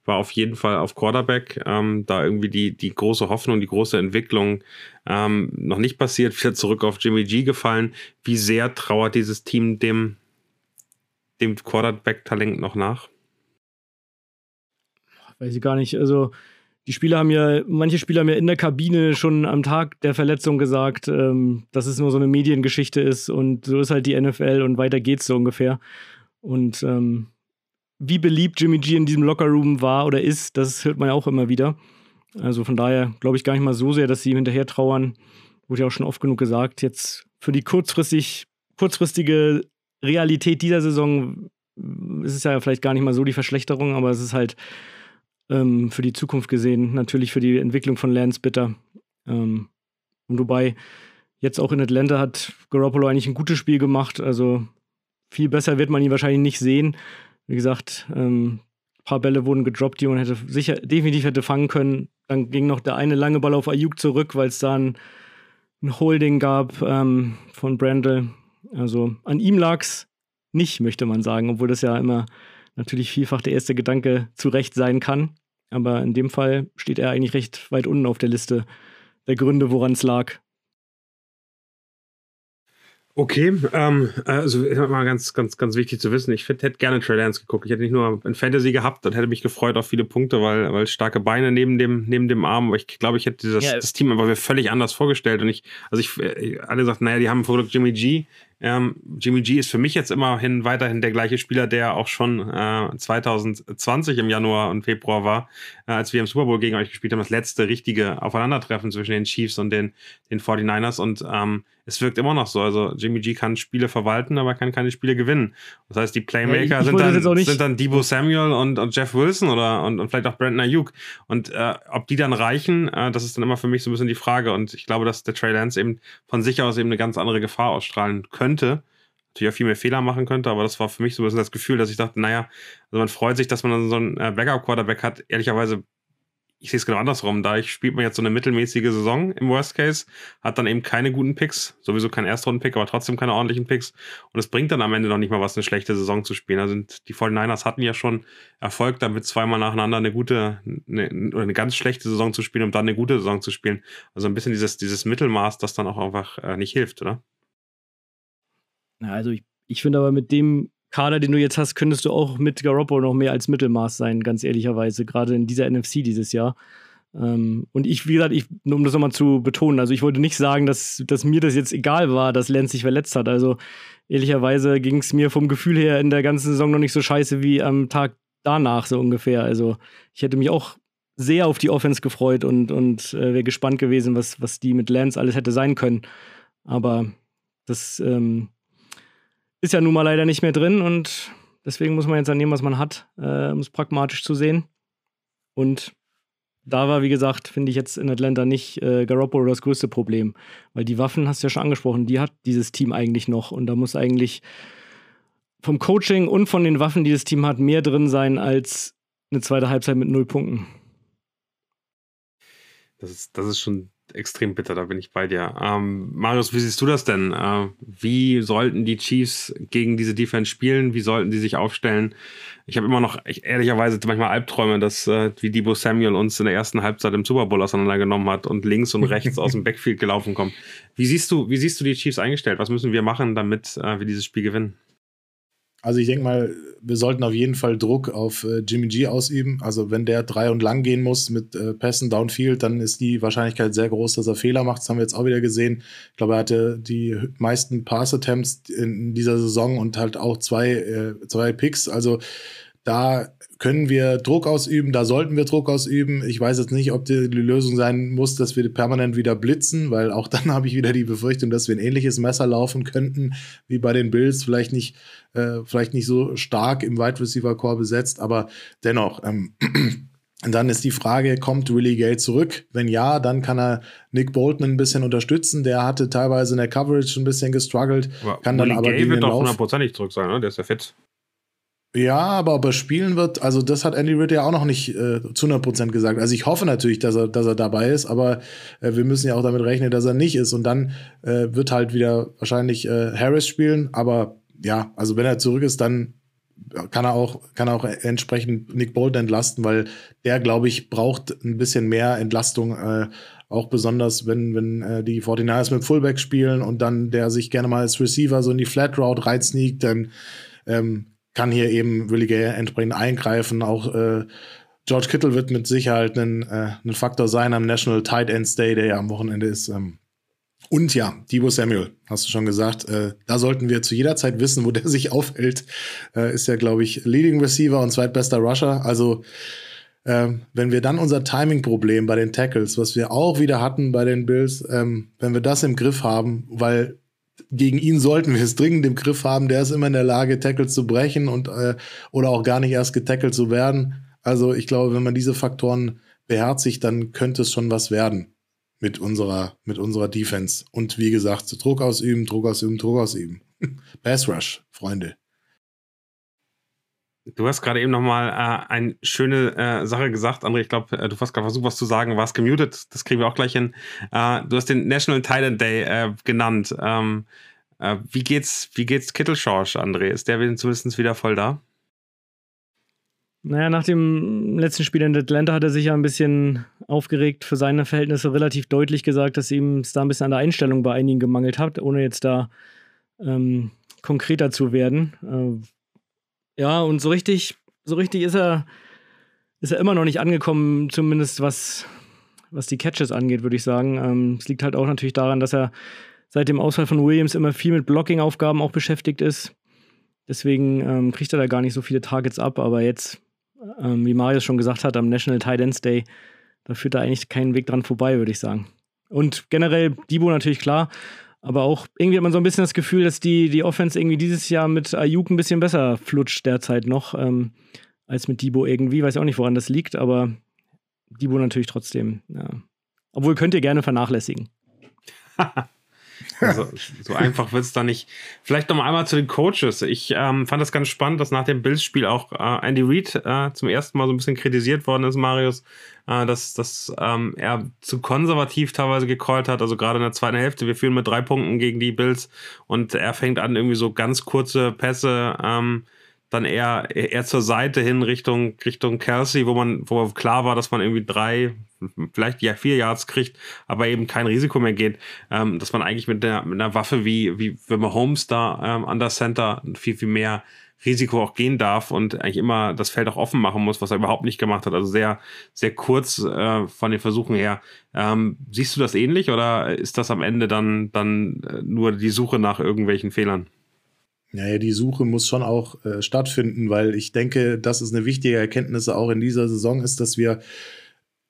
war auf jeden Fall auf Quarterback. Ähm, da irgendwie die, die große Hoffnung, die große Entwicklung ähm, noch nicht passiert, wieder zurück auf Jimmy G gefallen. Wie sehr trauert dieses Team dem, dem Quarterback-Talent noch nach? Weiß ich gar nicht. Also, die Spieler haben ja, manche Spieler haben ja in der Kabine schon am Tag der Verletzung gesagt, ähm, dass es nur so eine Mediengeschichte ist und so ist halt die NFL und weiter geht's so ungefähr. Und ähm, wie beliebt Jimmy G in diesem Lockerroom war oder ist, das hört man ja auch immer wieder. Also von daher glaube ich gar nicht mal so sehr, dass sie ihm hinterher trauern. Wurde ja auch schon oft genug gesagt. Jetzt für die kurzfristig kurzfristige Realität dieser Saison ist es ja vielleicht gar nicht mal so die Verschlechterung, aber es ist halt ähm, für die Zukunft gesehen natürlich für die Entwicklung von Lance bitter. Ähm, und wobei jetzt auch in Atlanta hat Garoppolo eigentlich ein gutes Spiel gemacht. Also viel besser wird man ihn wahrscheinlich nicht sehen. Wie gesagt, ähm, ein paar Bälle wurden gedroppt, die man hätte sicher definitiv hätte fangen können. Dann ging noch der eine lange Ball auf Ayuk zurück, weil es da ein, ein, Holding gab ähm, von Brandel. Also an ihm lag es nicht, möchte man sagen, obwohl das ja immer natürlich vielfach der erste Gedanke zu Recht sein kann. Aber in dem Fall steht er eigentlich recht weit unten auf der Liste der Gründe, woran es lag. Okay, ähm, also mal ganz, ganz, ganz wichtig zu wissen. Ich hätte gerne Trey Lance geguckt. Ich hätte nicht nur ein Fantasy gehabt und hätte mich gefreut auf viele Punkte, weil, weil starke Beine neben dem, neben dem Arm. Aber ich glaube, ich hätte dieses, ja. das Team einfach völlig anders vorgestellt. Und ich, also ich, äh, alle gesagt, naja, die haben ein Jimmy G. Ähm, Jimmy G ist für mich jetzt immerhin weiterhin der gleiche Spieler, der auch schon äh, 2020 im Januar und Februar war, äh, als wir im Super Bowl gegen euch gespielt haben, das letzte richtige Aufeinandertreffen zwischen den Chiefs und den, den 49ers. Und ähm, es wirkt immer noch so. Also Jimmy G kann Spiele verwalten, aber kann keine Spiele gewinnen. Das heißt, die Playmaker ja, ich, ich sind, dann, sind dann Debo Samuel und, und Jeff Wilson oder und, und vielleicht auch Brandon Ayuk. Und äh, ob die dann reichen, äh, das ist dann immer für mich so ein bisschen die Frage. Und ich glaube, dass der Trey Lance eben von sich aus eben eine ganz andere Gefahr ausstrahlen könnte könnte. Natürlich auch viel mehr Fehler machen könnte, aber das war für mich so ein bisschen das Gefühl, dass ich dachte, naja, also man freut sich, dass man so einen äh, Backup-Quarterback hat. Ehrlicherweise, ich sehe es genau andersrum. Da spielt man jetzt so eine mittelmäßige Saison im Worst Case, hat dann eben keine guten Picks, sowieso kein Erstrunden-Pick, aber trotzdem keine ordentlichen Picks. Und es bringt dann am Ende noch nicht mal was, eine schlechte Saison zu spielen. Also die 49ers hatten ja schon Erfolg damit, zweimal nacheinander eine gute eine, oder eine ganz schlechte Saison zu spielen, um dann eine gute Saison zu spielen. Also ein bisschen dieses, dieses Mittelmaß, das dann auch einfach äh, nicht hilft, oder? Ja, also ich, ich finde aber mit dem Kader, den du jetzt hast, könntest du auch mit Garoppolo noch mehr als Mittelmaß sein, ganz ehrlicherweise, gerade in dieser NFC dieses Jahr. Ähm, und ich, wie gesagt, ich, um das nochmal zu betonen, also ich wollte nicht sagen, dass, dass mir das jetzt egal war, dass Lenz sich verletzt hat. Also ehrlicherweise ging es mir vom Gefühl her in der ganzen Saison noch nicht so scheiße wie am Tag danach so ungefähr. Also ich hätte mich auch sehr auf die Offense gefreut und, und äh, wäre gespannt gewesen, was, was die mit Lance alles hätte sein können. Aber das ähm, ist ja nun mal leider nicht mehr drin und deswegen muss man jetzt annehmen, was man hat, äh, um es pragmatisch zu sehen. Und da war, wie gesagt, finde ich jetzt in Atlanta nicht äh, Garoppolo das größte Problem. Weil die Waffen, hast du ja schon angesprochen, die hat dieses Team eigentlich noch. Und da muss eigentlich vom Coaching und von den Waffen, die das Team hat, mehr drin sein als eine zweite Halbzeit mit null Punkten. Das ist, das ist schon extrem bitter, da bin ich bei dir. Ähm, Marius, wie siehst du das denn? Äh, wie sollten die Chiefs gegen diese Defense spielen? Wie sollten sie sich aufstellen? Ich habe immer noch ich, ehrlicherweise manchmal Albträume, dass äh, wie Debo Samuel uns in der ersten Halbzeit im Super Bowl auseinandergenommen hat und links und rechts aus dem Backfield gelaufen kommt. Wie siehst du, wie siehst du die Chiefs eingestellt? Was müssen wir machen, damit äh, wir dieses Spiel gewinnen? Also ich denke mal, wir sollten auf jeden Fall Druck auf äh, Jimmy G ausüben. Also wenn der drei und lang gehen muss mit äh, Pässen downfield, dann ist die Wahrscheinlichkeit sehr groß, dass er Fehler macht. Das haben wir jetzt auch wieder gesehen. Ich glaube, er hatte die meisten Pass-Attempts in dieser Saison und halt auch zwei, äh, zwei Picks. Also da können wir Druck ausüben, da sollten wir Druck ausüben. Ich weiß jetzt nicht, ob die, Lösung sein muss, dass wir permanent wieder blitzen, weil auch dann habe ich wieder die Befürchtung, dass wir ein ähnliches Messer laufen könnten wie bei den Bills. Vielleicht nicht, äh, vielleicht nicht so stark im Wide Receiver Core besetzt, aber dennoch. Ähm, Und dann ist die Frage, kommt Willie Gay zurück? Wenn ja, dann kann er Nick Bolton ein bisschen unterstützen. Der hatte teilweise in der Coverage ein bisschen gestruggelt. Aber kann Willie dann aber Gay wird doch hundertprozentig zurück sein, ne? Der ist ja fit. Ja, aber ob er spielen wird, also das hat Andy Ridd ja auch noch nicht äh, zu 100% gesagt. Also ich hoffe natürlich, dass er, dass er dabei ist, aber äh, wir müssen ja auch damit rechnen, dass er nicht ist. Und dann äh, wird halt wieder wahrscheinlich äh, Harris spielen. Aber ja, also wenn er zurück ist, dann kann er auch, kann er auch entsprechend Nick Bolton entlasten, weil der, glaube ich, braucht ein bisschen mehr Entlastung, äh, auch besonders, wenn, wenn äh, die 49ers mit Fullback spielen und dann der sich gerne mal als Receiver so in die Flat Route reinsneakt, dann ähm, kann hier eben Willie Gay entsprechend eingreifen. Auch äh, George Kittle wird mit Sicherheit ein, äh, ein Faktor sein am National Tight End Day, der ja am Wochenende ist. Ähm. Und ja, Debo Samuel, hast du schon gesagt, äh, da sollten wir zu jeder Zeit wissen, wo der sich aufhält. Äh, ist ja, glaube ich, Leading Receiver und zweitbester Rusher. Also ähm, wenn wir dann unser Timing-Problem bei den Tackles, was wir auch wieder hatten bei den Bills, ähm, wenn wir das im Griff haben, weil gegen ihn sollten wir es dringend im Griff haben. Der ist immer in der Lage, Tackles zu brechen und äh, oder auch gar nicht erst getackelt zu werden. Also ich glaube, wenn man diese Faktoren beherzigt, dann könnte es schon was werden mit unserer, mit unserer Defense. Und wie gesagt, Druck ausüben, Druck ausüben, Druck ausüben. Pass Rush, Freunde. Du hast gerade eben nochmal äh, eine schöne äh, Sache gesagt, André. Ich glaube, äh, du hast gerade versucht, was zu sagen, warst gemutet. Das kriegen wir auch gleich hin. Äh, du hast den National Titan Day äh, genannt. Ähm, äh, wie geht's, wie geht's Kittelschorsch, André? Ist der zumindest wieder voll da? Naja, nach dem letzten Spiel in Atlanta hat er sich ja ein bisschen aufgeregt für seine Verhältnisse, relativ deutlich gesagt, dass ihm es da ein bisschen an der Einstellung bei einigen gemangelt hat, ohne jetzt da ähm, konkreter zu werden. Ja, und so richtig, so richtig ist er, ist er immer noch nicht angekommen, zumindest was, was die Catches angeht, würde ich sagen. Ähm, es ähm, liegt halt auch natürlich daran, dass er seit dem Ausfall von Williams immer viel mit Blocking-Aufgaben auch beschäftigt ist. Deswegen ähm, kriegt er da gar nicht so viele Targets ab, aber jetzt ähm, wie Marius schon gesagt hat, am National Titans Day, da führt da eigentlich keinen Weg dran vorbei, würde ich sagen. Und generell Debo natürlich klar, aber auch irgendwie hat man so ein bisschen das Gefühl, dass die, die Offense irgendwie dieses Jahr mit Ayuk ein bisschen besser flutscht derzeit noch ähm, als mit Debo irgendwie. Weiß auch nicht, woran das liegt, aber Debo natürlich trotzdem. Ja. Obwohl könnt ihr gerne vernachlässigen. Also, so einfach wird es da nicht. Vielleicht noch einmal zu den Coaches. Ich ähm, fand das ganz spannend, dass nach dem Bills-Spiel auch äh, Andy Reid äh, zum ersten Mal so ein bisschen kritisiert worden ist, Marius, äh, dass, dass ähm, er zu konservativ teilweise gecallt hat, also gerade in der zweiten Hälfte. Wir führen mit drei Punkten gegen die Bills und er fängt an, irgendwie so ganz kurze Pässe ähm, dann eher, eher zur Seite hin Richtung, Richtung Kelsey, wo man, wo klar war, dass man irgendwie drei, vielleicht ja vier Yards kriegt, aber eben kein Risiko mehr geht, ähm, dass man eigentlich mit, der, mit einer Waffe wie, wie wenn man Holmes da ähm, an der Center viel, viel mehr Risiko auch gehen darf und eigentlich immer das Feld auch offen machen muss, was er überhaupt nicht gemacht hat. Also sehr, sehr kurz äh, von den Versuchen her. Ähm, siehst du das ähnlich oder ist das am Ende dann, dann äh, nur die Suche nach irgendwelchen Fehlern? Naja, die Suche muss schon auch äh, stattfinden, weil ich denke, das ist eine wichtige Erkenntnis auch in dieser Saison ist, dass wir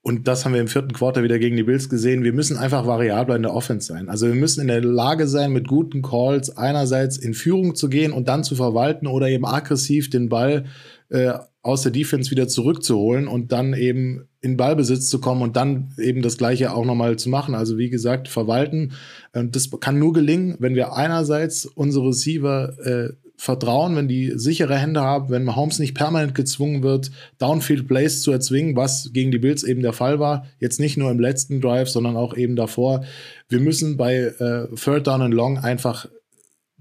und das haben wir im vierten Quarter wieder gegen die Bills gesehen. Wir müssen einfach variabler in der Offense sein. Also wir müssen in der Lage sein, mit guten Calls einerseits in Führung zu gehen und dann zu verwalten oder eben aggressiv den Ball äh, aus der Defense wieder zurückzuholen und dann eben in Ballbesitz zu kommen und dann eben das Gleiche auch nochmal zu machen. Also wie gesagt, verwalten. Ähm, das kann nur gelingen, wenn wir einerseits unsere Receiver äh, vertrauen, wenn die sichere Hände haben, wenn Mahomes nicht permanent gezwungen wird, Downfield Plays zu erzwingen, was gegen die Bills eben der Fall war. Jetzt nicht nur im letzten Drive, sondern auch eben davor. Wir müssen bei äh, Third Down and Long einfach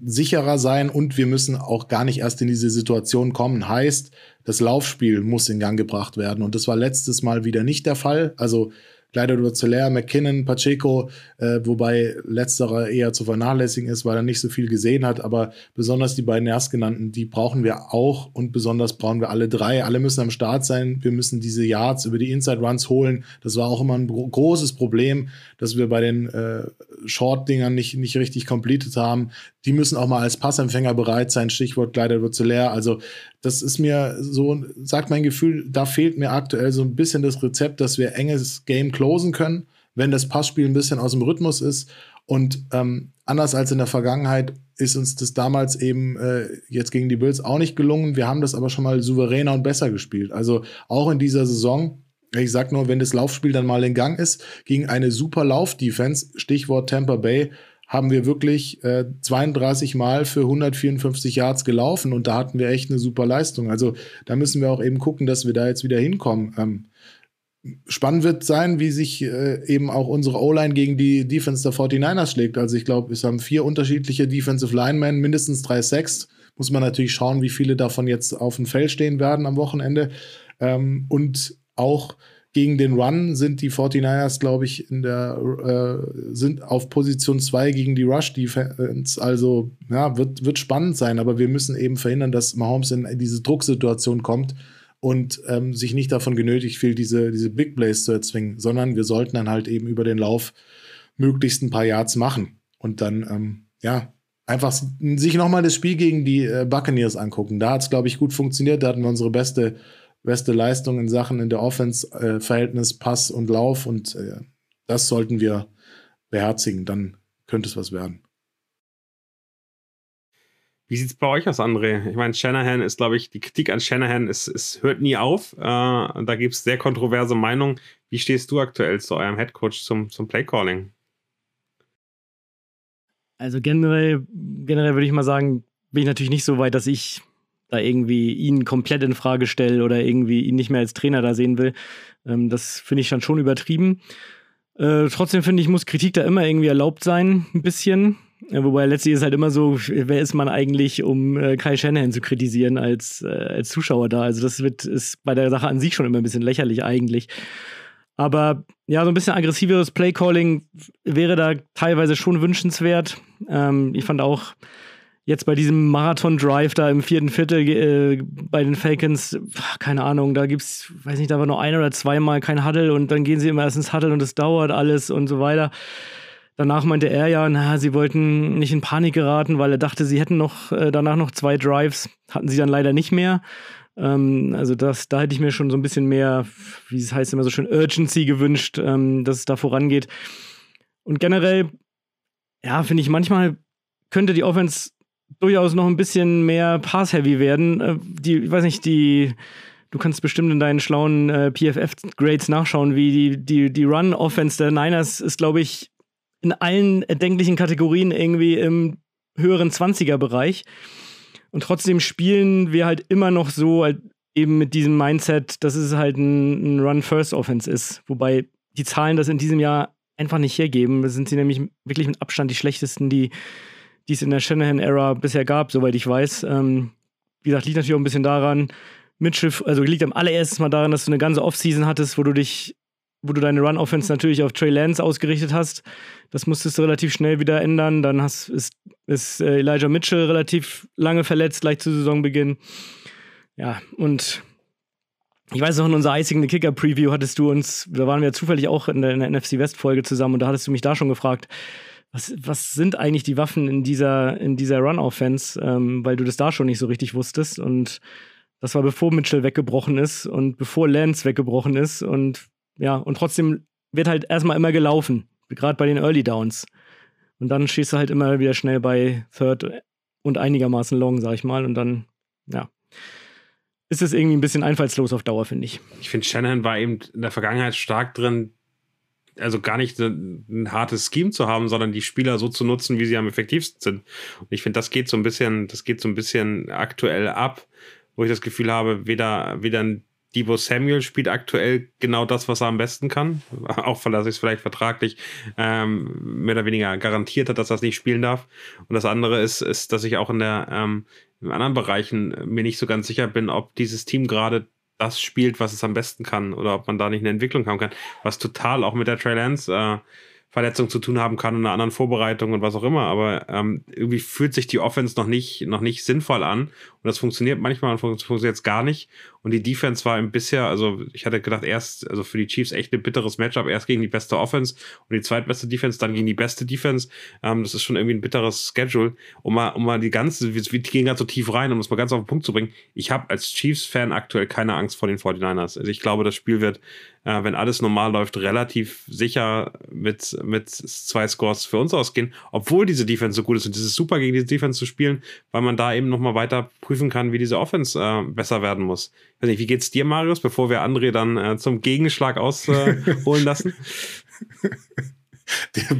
sicherer sein und wir müssen auch gar nicht erst in diese Situation kommen. Heißt, das Laufspiel muss in Gang gebracht werden. Und das war letztes Mal wieder nicht der Fall. Also Leider über Zeller, McKinnon, Pacheco, äh, wobei letzterer eher zu vernachlässigen ist, weil er nicht so viel gesehen hat. Aber besonders die beiden erstgenannten, die brauchen wir auch und besonders brauchen wir alle drei. Alle müssen am Start sein. Wir müssen diese Yards über die Inside Runs holen. Das war auch immer ein großes Problem, dass wir bei den äh, Short-Dingern nicht, nicht richtig completed haben. Die müssen auch mal als Passempfänger bereit sein. Stichwort Kleider wird zu leer. Also das ist mir so, sagt mein Gefühl, da fehlt mir aktuell so ein bisschen das Rezept, dass wir enges Game closen können, wenn das Passspiel ein bisschen aus dem Rhythmus ist. Und ähm, anders als in der Vergangenheit ist uns das damals eben äh, jetzt gegen die Bills auch nicht gelungen. Wir haben das aber schon mal souveräner und besser gespielt. Also auch in dieser Saison. Ich sag nur, wenn das Laufspiel dann mal in Gang ist, gegen eine super Lauf-Defense, Stichwort Tampa Bay, haben wir wirklich äh, 32 Mal für 154 Yards gelaufen und da hatten wir echt eine super Leistung. Also da müssen wir auch eben gucken, dass wir da jetzt wieder hinkommen. Ähm, spannend wird sein, wie sich äh, eben auch unsere O-Line gegen die Defense der 49ers schlägt. Also ich glaube, es haben vier unterschiedliche Defensive Linemen, mindestens drei Sacks. Muss man natürlich schauen, wie viele davon jetzt auf dem Feld stehen werden am Wochenende. Ähm, und auch gegen den Run sind die 49ers, glaube ich, in der äh, sind auf Position 2 gegen die Rush Defense. Also ja, wird, wird spannend sein, aber wir müssen eben verhindern, dass Mahomes in diese Drucksituation kommt und ähm, sich nicht davon genötigt fühlt, diese, diese Big Plays zu erzwingen, sondern wir sollten dann halt eben über den Lauf möglichst ein paar Yards machen und dann ähm, ja einfach sich nochmal das Spiel gegen die äh, Buccaneers angucken. Da hat es, glaube ich, gut funktioniert. Da hatten wir unsere beste beste Leistung in Sachen in der Offense-Verhältnis äh, Pass und Lauf und äh, das sollten wir beherzigen. Dann könnte es was werden. Wie sieht es bei euch aus, André? Ich meine, Shanahan ist, glaube ich, die Kritik an Shanahan ist, ist hört nie auf. Äh, da gibt es sehr kontroverse Meinungen. Wie stehst du aktuell zu eurem Headcoach zum, zum Playcalling? Also generell, generell würde ich mal sagen, bin ich natürlich nicht so weit, dass ich da irgendwie ihn komplett in Frage stelle oder irgendwie ihn nicht mehr als Trainer da sehen will. Ähm, das finde ich dann schon übertrieben. Äh, trotzdem finde ich, muss Kritik da immer irgendwie erlaubt sein, ein bisschen. Ja, wobei letztlich ist halt immer so, wer ist man eigentlich, um äh, Kai Shanahan zu kritisieren als, äh, als Zuschauer da? Also das wird, ist bei der Sache an sich schon immer ein bisschen lächerlich eigentlich. Aber ja, so ein bisschen aggressiveres Playcalling wäre da teilweise schon wünschenswert. Ähm, ich fand auch jetzt bei diesem Marathon-Drive da im vierten Viertel äh, bei den Falcons, keine Ahnung, da gibt's, weiß nicht, da war nur ein oder zweimal kein Huddle und dann gehen sie immer erst ins Huddle und es dauert alles und so weiter. Danach meinte er ja, na, sie wollten nicht in Panik geraten, weil er dachte, sie hätten noch äh, danach noch zwei Drives, hatten sie dann leider nicht mehr. Ähm, also das, da hätte ich mir schon so ein bisschen mehr, wie es heißt immer so schön, Urgency gewünscht, ähm, dass es da vorangeht. Und generell, ja, finde ich manchmal könnte die Offense durchaus noch ein bisschen mehr Pass-heavy werden. Äh, die, ich weiß nicht, die du kannst bestimmt in deinen schlauen äh, PFF-Grades nachschauen, wie die, die, die Run-Offense der Niners ist, glaube ich, in allen erdenklichen Kategorien irgendwie im höheren 20er-Bereich. Und trotzdem spielen wir halt immer noch so, halt eben mit diesem Mindset, dass es halt ein, ein Run-First-Offense ist. Wobei die Zahlen das in diesem Jahr einfach nicht hergeben. Das sind sie nämlich wirklich mit Abstand die schlechtesten, die, die es in der Shanahan-Ära bisher gab, soweit ich weiß. Ähm, wie gesagt, liegt natürlich auch ein bisschen daran, Mitchell, also liegt am allerersten Mal daran, dass du eine ganze Offseason hattest, wo du dich wo du deine Run-Offense natürlich auf Trey Lance ausgerichtet hast. Das musstest du relativ schnell wieder ändern. Dann hast, ist, ist äh, Elijah Mitchell relativ lange verletzt, gleich zu Saisonbeginn. Ja, und ich weiß noch, in unserer eisigen Kicker-Preview hattest du uns, da waren wir zufällig auch in der, in der NFC West-Folge zusammen und da hattest du mich da schon gefragt, was, was sind eigentlich die Waffen in dieser, in dieser Run-Offense, ähm, weil du das da schon nicht so richtig wusstest. Und das war bevor Mitchell weggebrochen ist und bevor Lance weggebrochen ist und ja, und trotzdem wird halt erstmal immer gelaufen, gerade bei den Early Downs. Und dann stehst du halt immer wieder schnell bei Third und einigermaßen Long, sag ich mal. Und dann, ja, ist es irgendwie ein bisschen einfallslos auf Dauer, finde ich. Ich finde, Shanahan war eben in der Vergangenheit stark drin, also gar nicht ein, ein, hartes Scheme zu haben, sondern die Spieler so zu nutzen, wie sie am effektivsten sind. Und ich finde, das geht so ein bisschen, das geht so ein bisschen aktuell ab, wo ich das Gefühl habe, weder, weder ein Debo Samuel spielt aktuell genau das, was er am besten kann. Auch weil er sich vielleicht vertraglich ähm, mehr oder weniger garantiert hat, dass er es nicht spielen darf. Und das andere ist, ist dass ich auch in der ähm, in anderen Bereichen mir nicht so ganz sicher bin, ob dieses Team gerade das spielt, was es am besten kann, oder ob man da nicht eine Entwicklung haben kann. Was total auch mit der Trey Lance äh, Verletzung zu tun haben kann und einer anderen Vorbereitung und was auch immer. Aber ähm, irgendwie fühlt sich die Offense noch nicht, noch nicht sinnvoll an. Und das funktioniert manchmal und funktioniert jetzt gar nicht. Und die Defense war im bisher, also ich hatte gedacht, erst, also für die Chiefs echt ein bitteres Matchup, erst gegen die beste Offense und die zweitbeste Defense, dann gegen die beste Defense. Ähm, das ist schon irgendwie ein bitteres Schedule. Um mal, um mal die ganze, wir, gehen ganz so tief rein, um das mal ganz auf den Punkt zu bringen. Ich habe als Chiefs-Fan aktuell keine Angst vor den 49ers. Also ich glaube, das Spiel wird, äh, wenn alles normal läuft, relativ sicher mit, mit zwei Scores für uns ausgehen, obwohl diese Defense so gut ist. Und es ist super, gegen diese Defense zu spielen, weil man da eben nochmal weiter prüfen kann, wie diese Offense äh, besser werden muss weiß nicht, wie geht's dir, Marius, bevor wir André dann äh, zum Gegenschlag ausholen äh, lassen?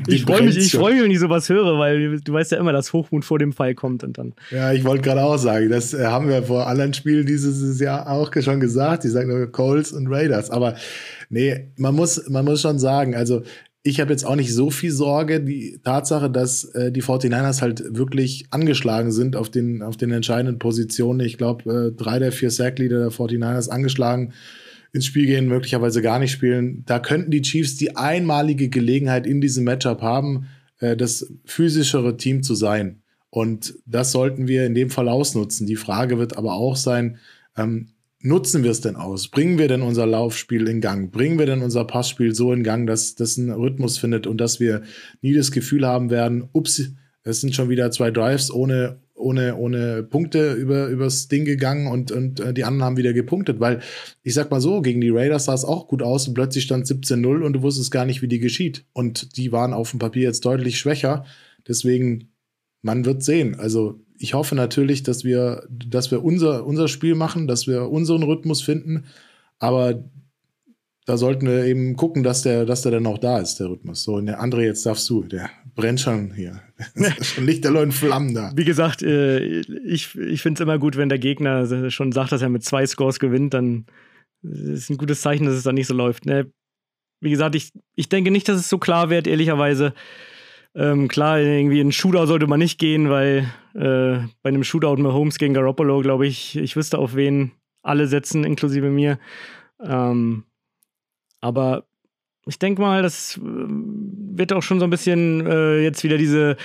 ich freue mich, ich freue mich, wenn ich sowas höre, weil du weißt ja immer, dass Hochmut vor dem Fall kommt und dann. Ja, ich wollte gerade auch sagen, das äh, haben wir vor anderen Spielen dieses Jahr auch schon gesagt. Die sagen nur Coles und Raiders. Aber nee, man muss, man muss schon sagen, also ich habe jetzt auch nicht so viel Sorge. Die Tatsache, dass äh, die 49ers halt wirklich angeschlagen sind auf den, auf den entscheidenden Positionen. Ich glaube, äh, drei der vier Sackleader der 49ers angeschlagen ins Spiel gehen, möglicherweise gar nicht spielen. Da könnten die Chiefs die einmalige Gelegenheit in diesem Matchup haben, äh, das physischere Team zu sein. Und das sollten wir in dem Fall ausnutzen. Die Frage wird aber auch sein, ähm, nutzen wir es denn aus? Bringen wir denn unser Laufspiel in Gang? Bringen wir denn unser Passspiel so in Gang, dass das einen Rhythmus findet und dass wir nie das Gefühl haben werden, ups, es sind schon wieder zwei Drives ohne, ohne, ohne Punkte über, übers Ding gegangen und, und äh, die anderen haben wieder gepunktet, weil ich sag mal so, gegen die Raiders sah es auch gut aus und plötzlich stand 17-0 und du wusstest gar nicht, wie die geschieht. Und die waren auf dem Papier jetzt deutlich schwächer. Deswegen, man wird sehen. Also ich hoffe natürlich, dass wir, dass wir unser, unser Spiel machen, dass wir unseren Rhythmus finden. Aber da sollten wir eben gucken, dass der, dass der dann auch da ist, der Rhythmus. So, und der andere, jetzt darfst du, der brennt schon hier. schon Lichterloh in Flammen da. Wie gesagt, äh, ich, ich finde es immer gut, wenn der Gegner schon sagt, dass er mit zwei Scores gewinnt, dann ist ein gutes Zeichen, dass es dann nicht so läuft. Ne? Wie gesagt, ich, ich denke nicht, dass es so klar wird, ehrlicherweise. Ähm, klar, irgendwie in Shootout sollte man nicht gehen, weil äh, bei einem Shootout mit Holmes gegen Garoppolo, glaube ich, ich wüsste, auf wen alle setzen, inklusive mir. Ähm, aber ich denke mal, das äh, wird auch schon so ein bisschen äh, jetzt wieder diese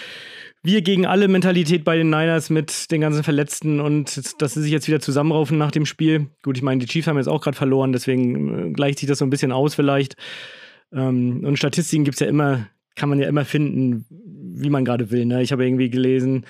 wir gegen alle Mentalität bei den Niners mit den ganzen Verletzten und dass sie sich jetzt wieder zusammenraufen nach dem Spiel. Gut, ich meine, die Chiefs haben jetzt auch gerade verloren, deswegen äh, gleicht sich das so ein bisschen aus vielleicht. Ähm, und Statistiken gibt es ja immer, kann man ja immer finden, wie man gerade will. Ne? Ich habe irgendwie gelesen,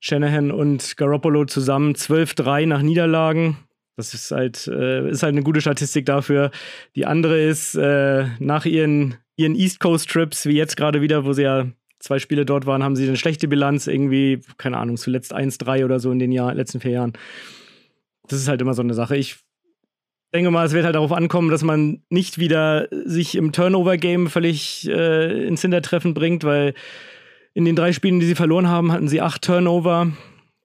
Shanahan und Garoppolo zusammen 12-3 nach Niederlagen. Das ist halt, äh, ist halt eine gute Statistik dafür. Die andere ist, äh, nach ihren, ihren East Coast Trips, wie jetzt gerade wieder, wo sie ja zwei Spiele dort waren, haben sie eine schlechte Bilanz, irgendwie, keine Ahnung, zuletzt 1-3 oder so in den Jahr, letzten vier Jahren. Das ist halt immer so eine Sache. Ich denke mal, es wird halt darauf ankommen, dass man nicht wieder sich im Turnover-Game völlig äh, ins Hintertreffen bringt, weil in den drei Spielen, die sie verloren haben, hatten sie acht Turnover.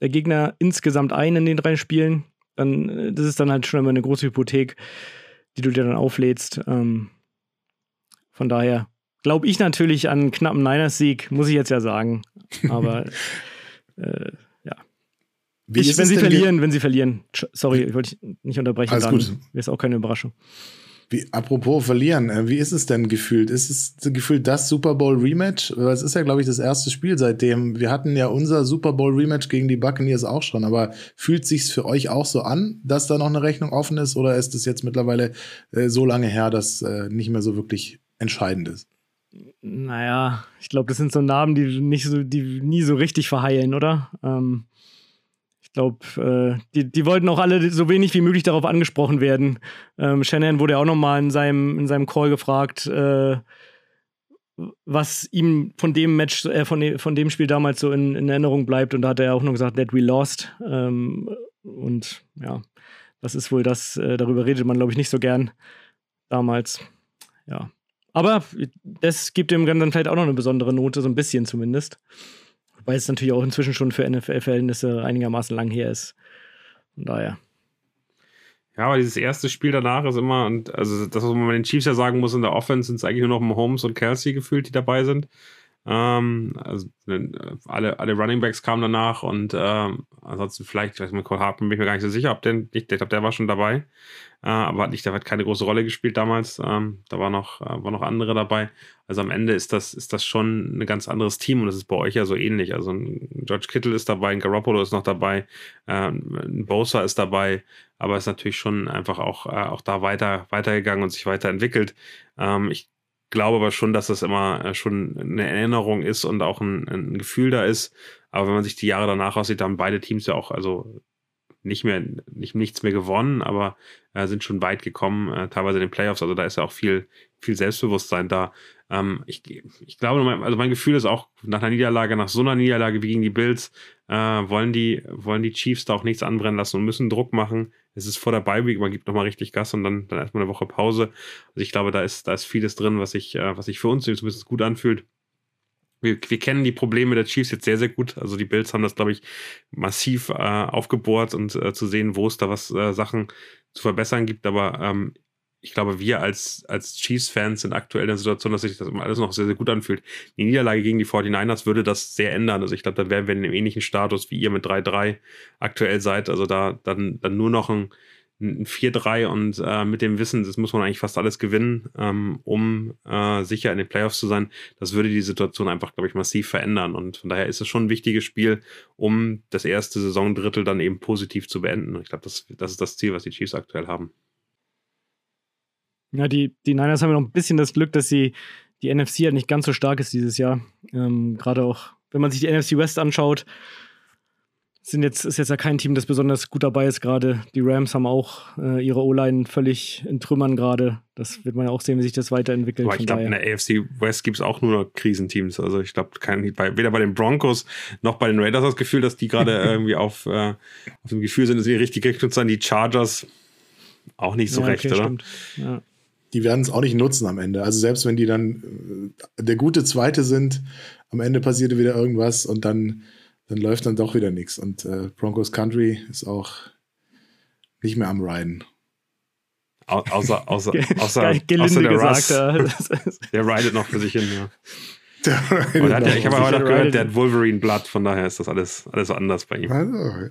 Der Gegner insgesamt einen in den drei Spielen dann, äh, das ist dann halt schon immer eine große Hypothek, die du dir dann auflädst. Ähm, von daher glaube ich natürlich an einen knappen Niners-Sieg, muss ich jetzt ja sagen. Aber äh, ja. Ich, wenn sie verlieren, wenn sie verlieren. Sorry, ich wollte dich nicht unterbrechen. Alles dann. gut. Ist auch keine Überraschung. Wie, apropos verlieren, äh, wie ist es denn gefühlt? Ist es gefühlt das Super Bowl Rematch? Es ist ja, glaube ich, das erste Spiel seitdem. Wir hatten ja unser Super Bowl Rematch gegen die Buccaneers auch schon, aber fühlt sich's für euch auch so an, dass da noch eine Rechnung offen ist oder ist es jetzt mittlerweile äh, so lange her, dass äh, nicht mehr so wirklich entscheidend ist? Naja, ich glaube, das sind so Namen, die nicht so, die nie so richtig verheilen, oder? Ähm glaube, äh, die, die wollten auch alle so wenig wie möglich darauf angesprochen werden. Ähm, Shannon wurde ja auch nochmal in seinem, in seinem Call gefragt, äh, was ihm von dem Match, äh, von, de, von dem Spiel damals so in, in, Erinnerung bleibt. Und da hat er auch nur gesagt, that we lost. Ähm, und ja, das ist wohl das, äh, darüber redet man, glaube ich, nicht so gern damals. Ja. Aber das gibt dem Ganzen vielleicht auch noch eine besondere Note, so ein bisschen zumindest. Weil es natürlich auch inzwischen schon für NFL-Verhältnisse einigermaßen lang her ist. Von daher. Ja, aber dieses erste Spiel danach ist immer, und also das, was man den Chiefs ja sagen muss, in der Offense sind es eigentlich nur noch Mahomes und Kelsey gefühlt, die dabei sind. Ähm, also äh, alle, alle Running Backs kamen danach und ähm, ansonsten vielleicht, ich weiß nicht, Cole Hartman bin ich mir gar nicht so sicher, ob der, ich, ich glaube, der war schon dabei, äh, aber hat nicht, der hat keine große Rolle gespielt damals. Ähm, da war noch, äh, war noch andere dabei. Also am Ende ist das, ist das schon ein ganz anderes Team und das ist bei euch ja so ähnlich. Also ein George Kittle ist dabei, ein Garoppolo ist noch dabei, äh, ein Bosa ist dabei, aber ist natürlich schon einfach auch, äh, auch da weiter, weitergegangen und sich weiterentwickelt. Ähm, ich glaube aber schon, dass das immer äh, schon eine Erinnerung ist und auch ein, ein, Gefühl da ist. Aber wenn man sich die Jahre danach aussieht, haben beide Teams ja auch, also nicht mehr, nicht, nichts mehr gewonnen, aber äh, sind schon weit gekommen, äh, teilweise in den Playoffs. Also da ist ja auch viel, viel Selbstbewusstsein da. Ähm, ich, ich glaube, also mein Gefühl ist auch nach einer Niederlage, nach so einer Niederlage wie gegen die Bills, äh, wollen, die, wollen die Chiefs da auch nichts anbrennen lassen und müssen Druck machen es ist vor der Bye man gibt nochmal richtig Gas und dann, dann erstmal eine Woche Pause. Also ich glaube, da ist, da ist vieles drin, was sich, äh, was sich für uns zumindest gut anfühlt. Wir, wir, kennen die Probleme der Chiefs jetzt sehr, sehr gut. Also die Bills haben das, glaube ich, massiv äh, aufgebohrt und äh, zu sehen, wo es da was äh, Sachen zu verbessern gibt. Aber ähm, ich glaube, wir als, als Chiefs-Fans sind aktuell in der Situation, dass sich das alles noch sehr, sehr gut anfühlt. Die Niederlage gegen die 49ers würde das sehr ändern. Also ich glaube, dann wären wir in einem ähnlichen Status, wie ihr mit 3-3 aktuell seid. Also da dann, dann nur noch ein, ein 4-3 und äh, mit dem Wissen, das muss man eigentlich fast alles gewinnen, ähm, um äh, sicher in den Playoffs zu sein. Das würde die Situation einfach, glaube ich, massiv verändern. Und von daher ist es schon ein wichtiges Spiel, um das erste Saisondrittel dann eben positiv zu beenden. Ich glaube, das, das ist das Ziel, was die Chiefs aktuell haben. Ja, die, die Niners haben ja noch ein bisschen das Glück, dass sie die NFC halt nicht ganz so stark ist dieses Jahr. Ähm, Gerade auch, wenn man sich die NFC West anschaut, sind jetzt, ist jetzt ja kein Team, das besonders gut dabei ist gerade. Die Rams haben auch äh, ihre O-Line völlig in Trümmern gerade. Das wird man ja auch sehen, wie sich das weiterentwickelt. Aber ich glaube, in der AFC West gibt es auch nur noch Krisenteams. Also ich glaube, weder bei den Broncos noch bei den Raiders das Gefühl, dass die gerade irgendwie auf, äh, auf dem Gefühl sind, dass sie die richtige Richtung sein. Die Chargers auch nicht so ja, recht, okay, oder? Ja. Die werden es auch nicht nutzen am Ende. Also selbst wenn die dann äh, der gute Zweite sind, am Ende passierte wieder irgendwas und dann dann läuft dann doch wieder nichts. Und äh, Broncos Country ist auch nicht mehr am Riden. Au außer, außer, außer, außer der Russ. der ridet noch für sich hin, ja. Der der, ich habe heute noch gehört, der hat Wolverine Blood, von daher ist das alles, alles anders bei ihm. Also,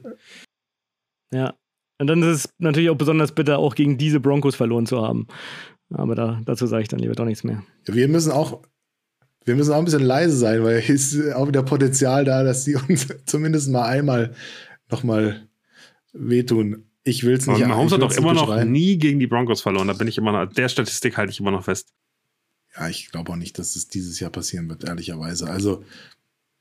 ja. Und dann ist es natürlich auch besonders bitter, auch gegen diese Broncos verloren zu haben. Aber da, dazu sage ich dann lieber doch nichts mehr. Wir müssen auch wir müssen auch ein bisschen leise sein, weil hier ist auch wieder Potenzial da, dass die uns zumindest mal einmal nochmal wehtun. Ich will es nicht. Mahomes hat doch immer noch nie gegen die Broncos verloren. Da bin ich immer noch, der Statistik halte ich immer noch fest. Ja, ich glaube auch nicht, dass es dieses Jahr passieren wird, ehrlicherweise. Also,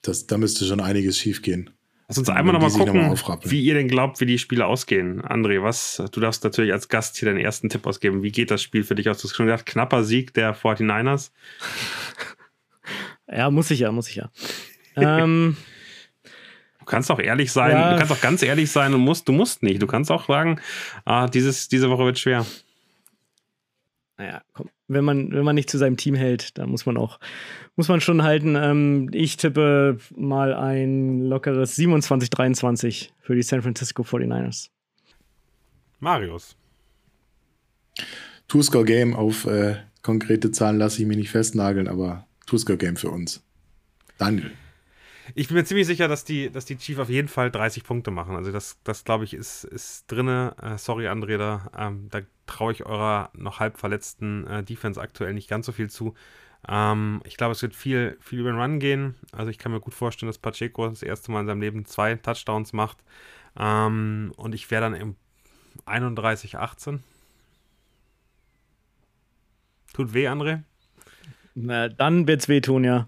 das, da müsste schon einiges schiefgehen. Lass uns einmal nochmal gucken, noch wie ihr denn glaubt, wie die Spiele ausgehen. André, was? Du darfst natürlich als Gast hier deinen ersten Tipp ausgeben. Wie geht das Spiel für dich aus? Du hast schon gesagt, knapper Sieg der 49ers. Ja, muss ich ja, muss ich ja. ähm, du kannst auch ehrlich sein, ja. du kannst auch ganz ehrlich sein und musst, du musst nicht. Du kannst auch sagen, ah, dieses, diese Woche wird schwer. Naja, komm, wenn man, wenn man nicht zu seinem Team hält, dann muss man auch, muss man schon halten. Ähm, ich tippe mal ein lockeres 27-23 für die San Francisco 49ers. Marius. Two-Score-Game auf äh, konkrete Zahlen lasse ich mich nicht festnageln, aber Tusker-Game für uns. Daniel. Ich bin mir ziemlich sicher, dass die, dass die Chiefs auf jeden Fall 30 Punkte machen. Also das, das glaube ich, ist, ist drinne. Äh, sorry, André, da, ähm, da traue ich eurer noch halb verletzten äh, Defense aktuell nicht ganz so viel zu. Ähm, ich glaube, es wird viel, viel über den Run gehen. Also ich kann mir gut vorstellen, dass Pacheco das erste Mal in seinem Leben zwei Touchdowns macht. Ähm, und ich wäre dann im 31-18. Tut weh, André? Na, dann wird's wehtun, ja.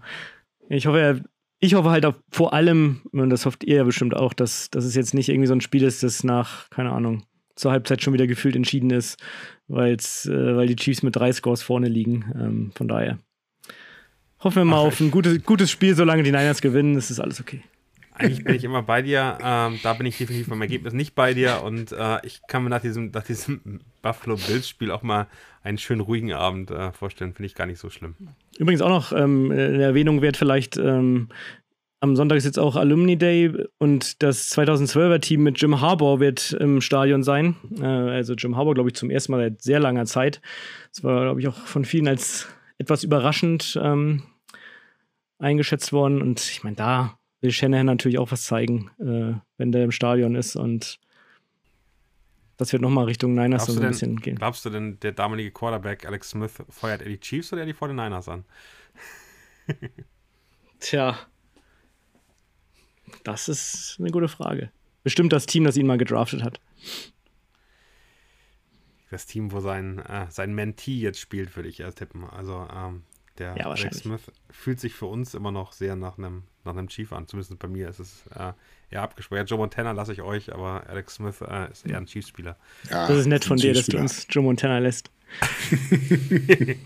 Ich hoffe, ich hoffe halt auch vor allem, und das hofft ihr ja bestimmt auch, dass, dass es jetzt nicht irgendwie so ein Spiel ist, das nach, keine Ahnung, zur Halbzeit schon wieder gefühlt entschieden ist, weil's, äh, weil die Chiefs mit drei Scores vorne liegen. Ähm, von daher hoffen wir mal Ach, auf ein gutes, gutes Spiel, solange die Niners gewinnen, ist alles okay. Eigentlich bin ich immer bei dir. Ähm, da bin ich definitiv beim Ergebnis nicht bei dir. Und äh, ich kann mir nach diesem, nach diesem Buffalo Bills-Spiel auch mal einen schönen ruhigen Abend äh, vorstellen. Finde ich gar nicht so schlimm. Übrigens auch noch ähm, eine Erwähnung wert vielleicht. Ähm, am Sonntag ist jetzt auch Alumni Day und das 2012er Team mit Jim Harbour wird im Stadion sein. Äh, also Jim Harbour, glaube ich, zum ersten Mal seit sehr langer Zeit. Das war, glaube ich, auch von vielen als etwas überraschend ähm, eingeschätzt worden. Und ich meine, da will Shanahan natürlich auch was zeigen, äh, wenn der im Stadion ist und das wird nochmal Richtung Niners so ein denn, bisschen gehen. Glaubst du denn, der damalige Quarterback Alex Smith feuert er die Chiefs oder er die 49ers an? Tja, das ist eine gute Frage. Bestimmt das Team, das ihn mal gedraftet hat. Das Team, wo sein, äh, sein Mentee jetzt spielt, würde ich erst tippen. Also ähm, der ja, Alex Smith fühlt sich für uns immer noch sehr nach einem nach einem Chief an. Zumindest bei mir ist es äh, eher abgesprochen. Joe Montana lasse ich euch, aber Alex Smith äh, ist eher ein Chiefs-Spieler. Ja, das ist nett von dir, dass du uns Joe Montana lässt.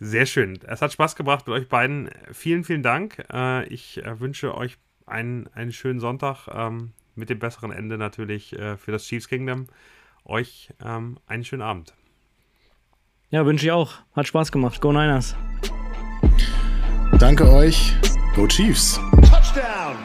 Sehr schön. Es hat Spaß gebracht mit euch beiden. Vielen, vielen Dank. Äh, ich äh, wünsche euch einen, einen schönen Sonntag ähm, mit dem besseren Ende natürlich äh, für das Chiefs Kingdom. Euch ähm, einen schönen Abend. Ja, wünsche ich auch. Hat Spaß gemacht. Go Niners. Danke euch. Go Chiefs. Touchdown.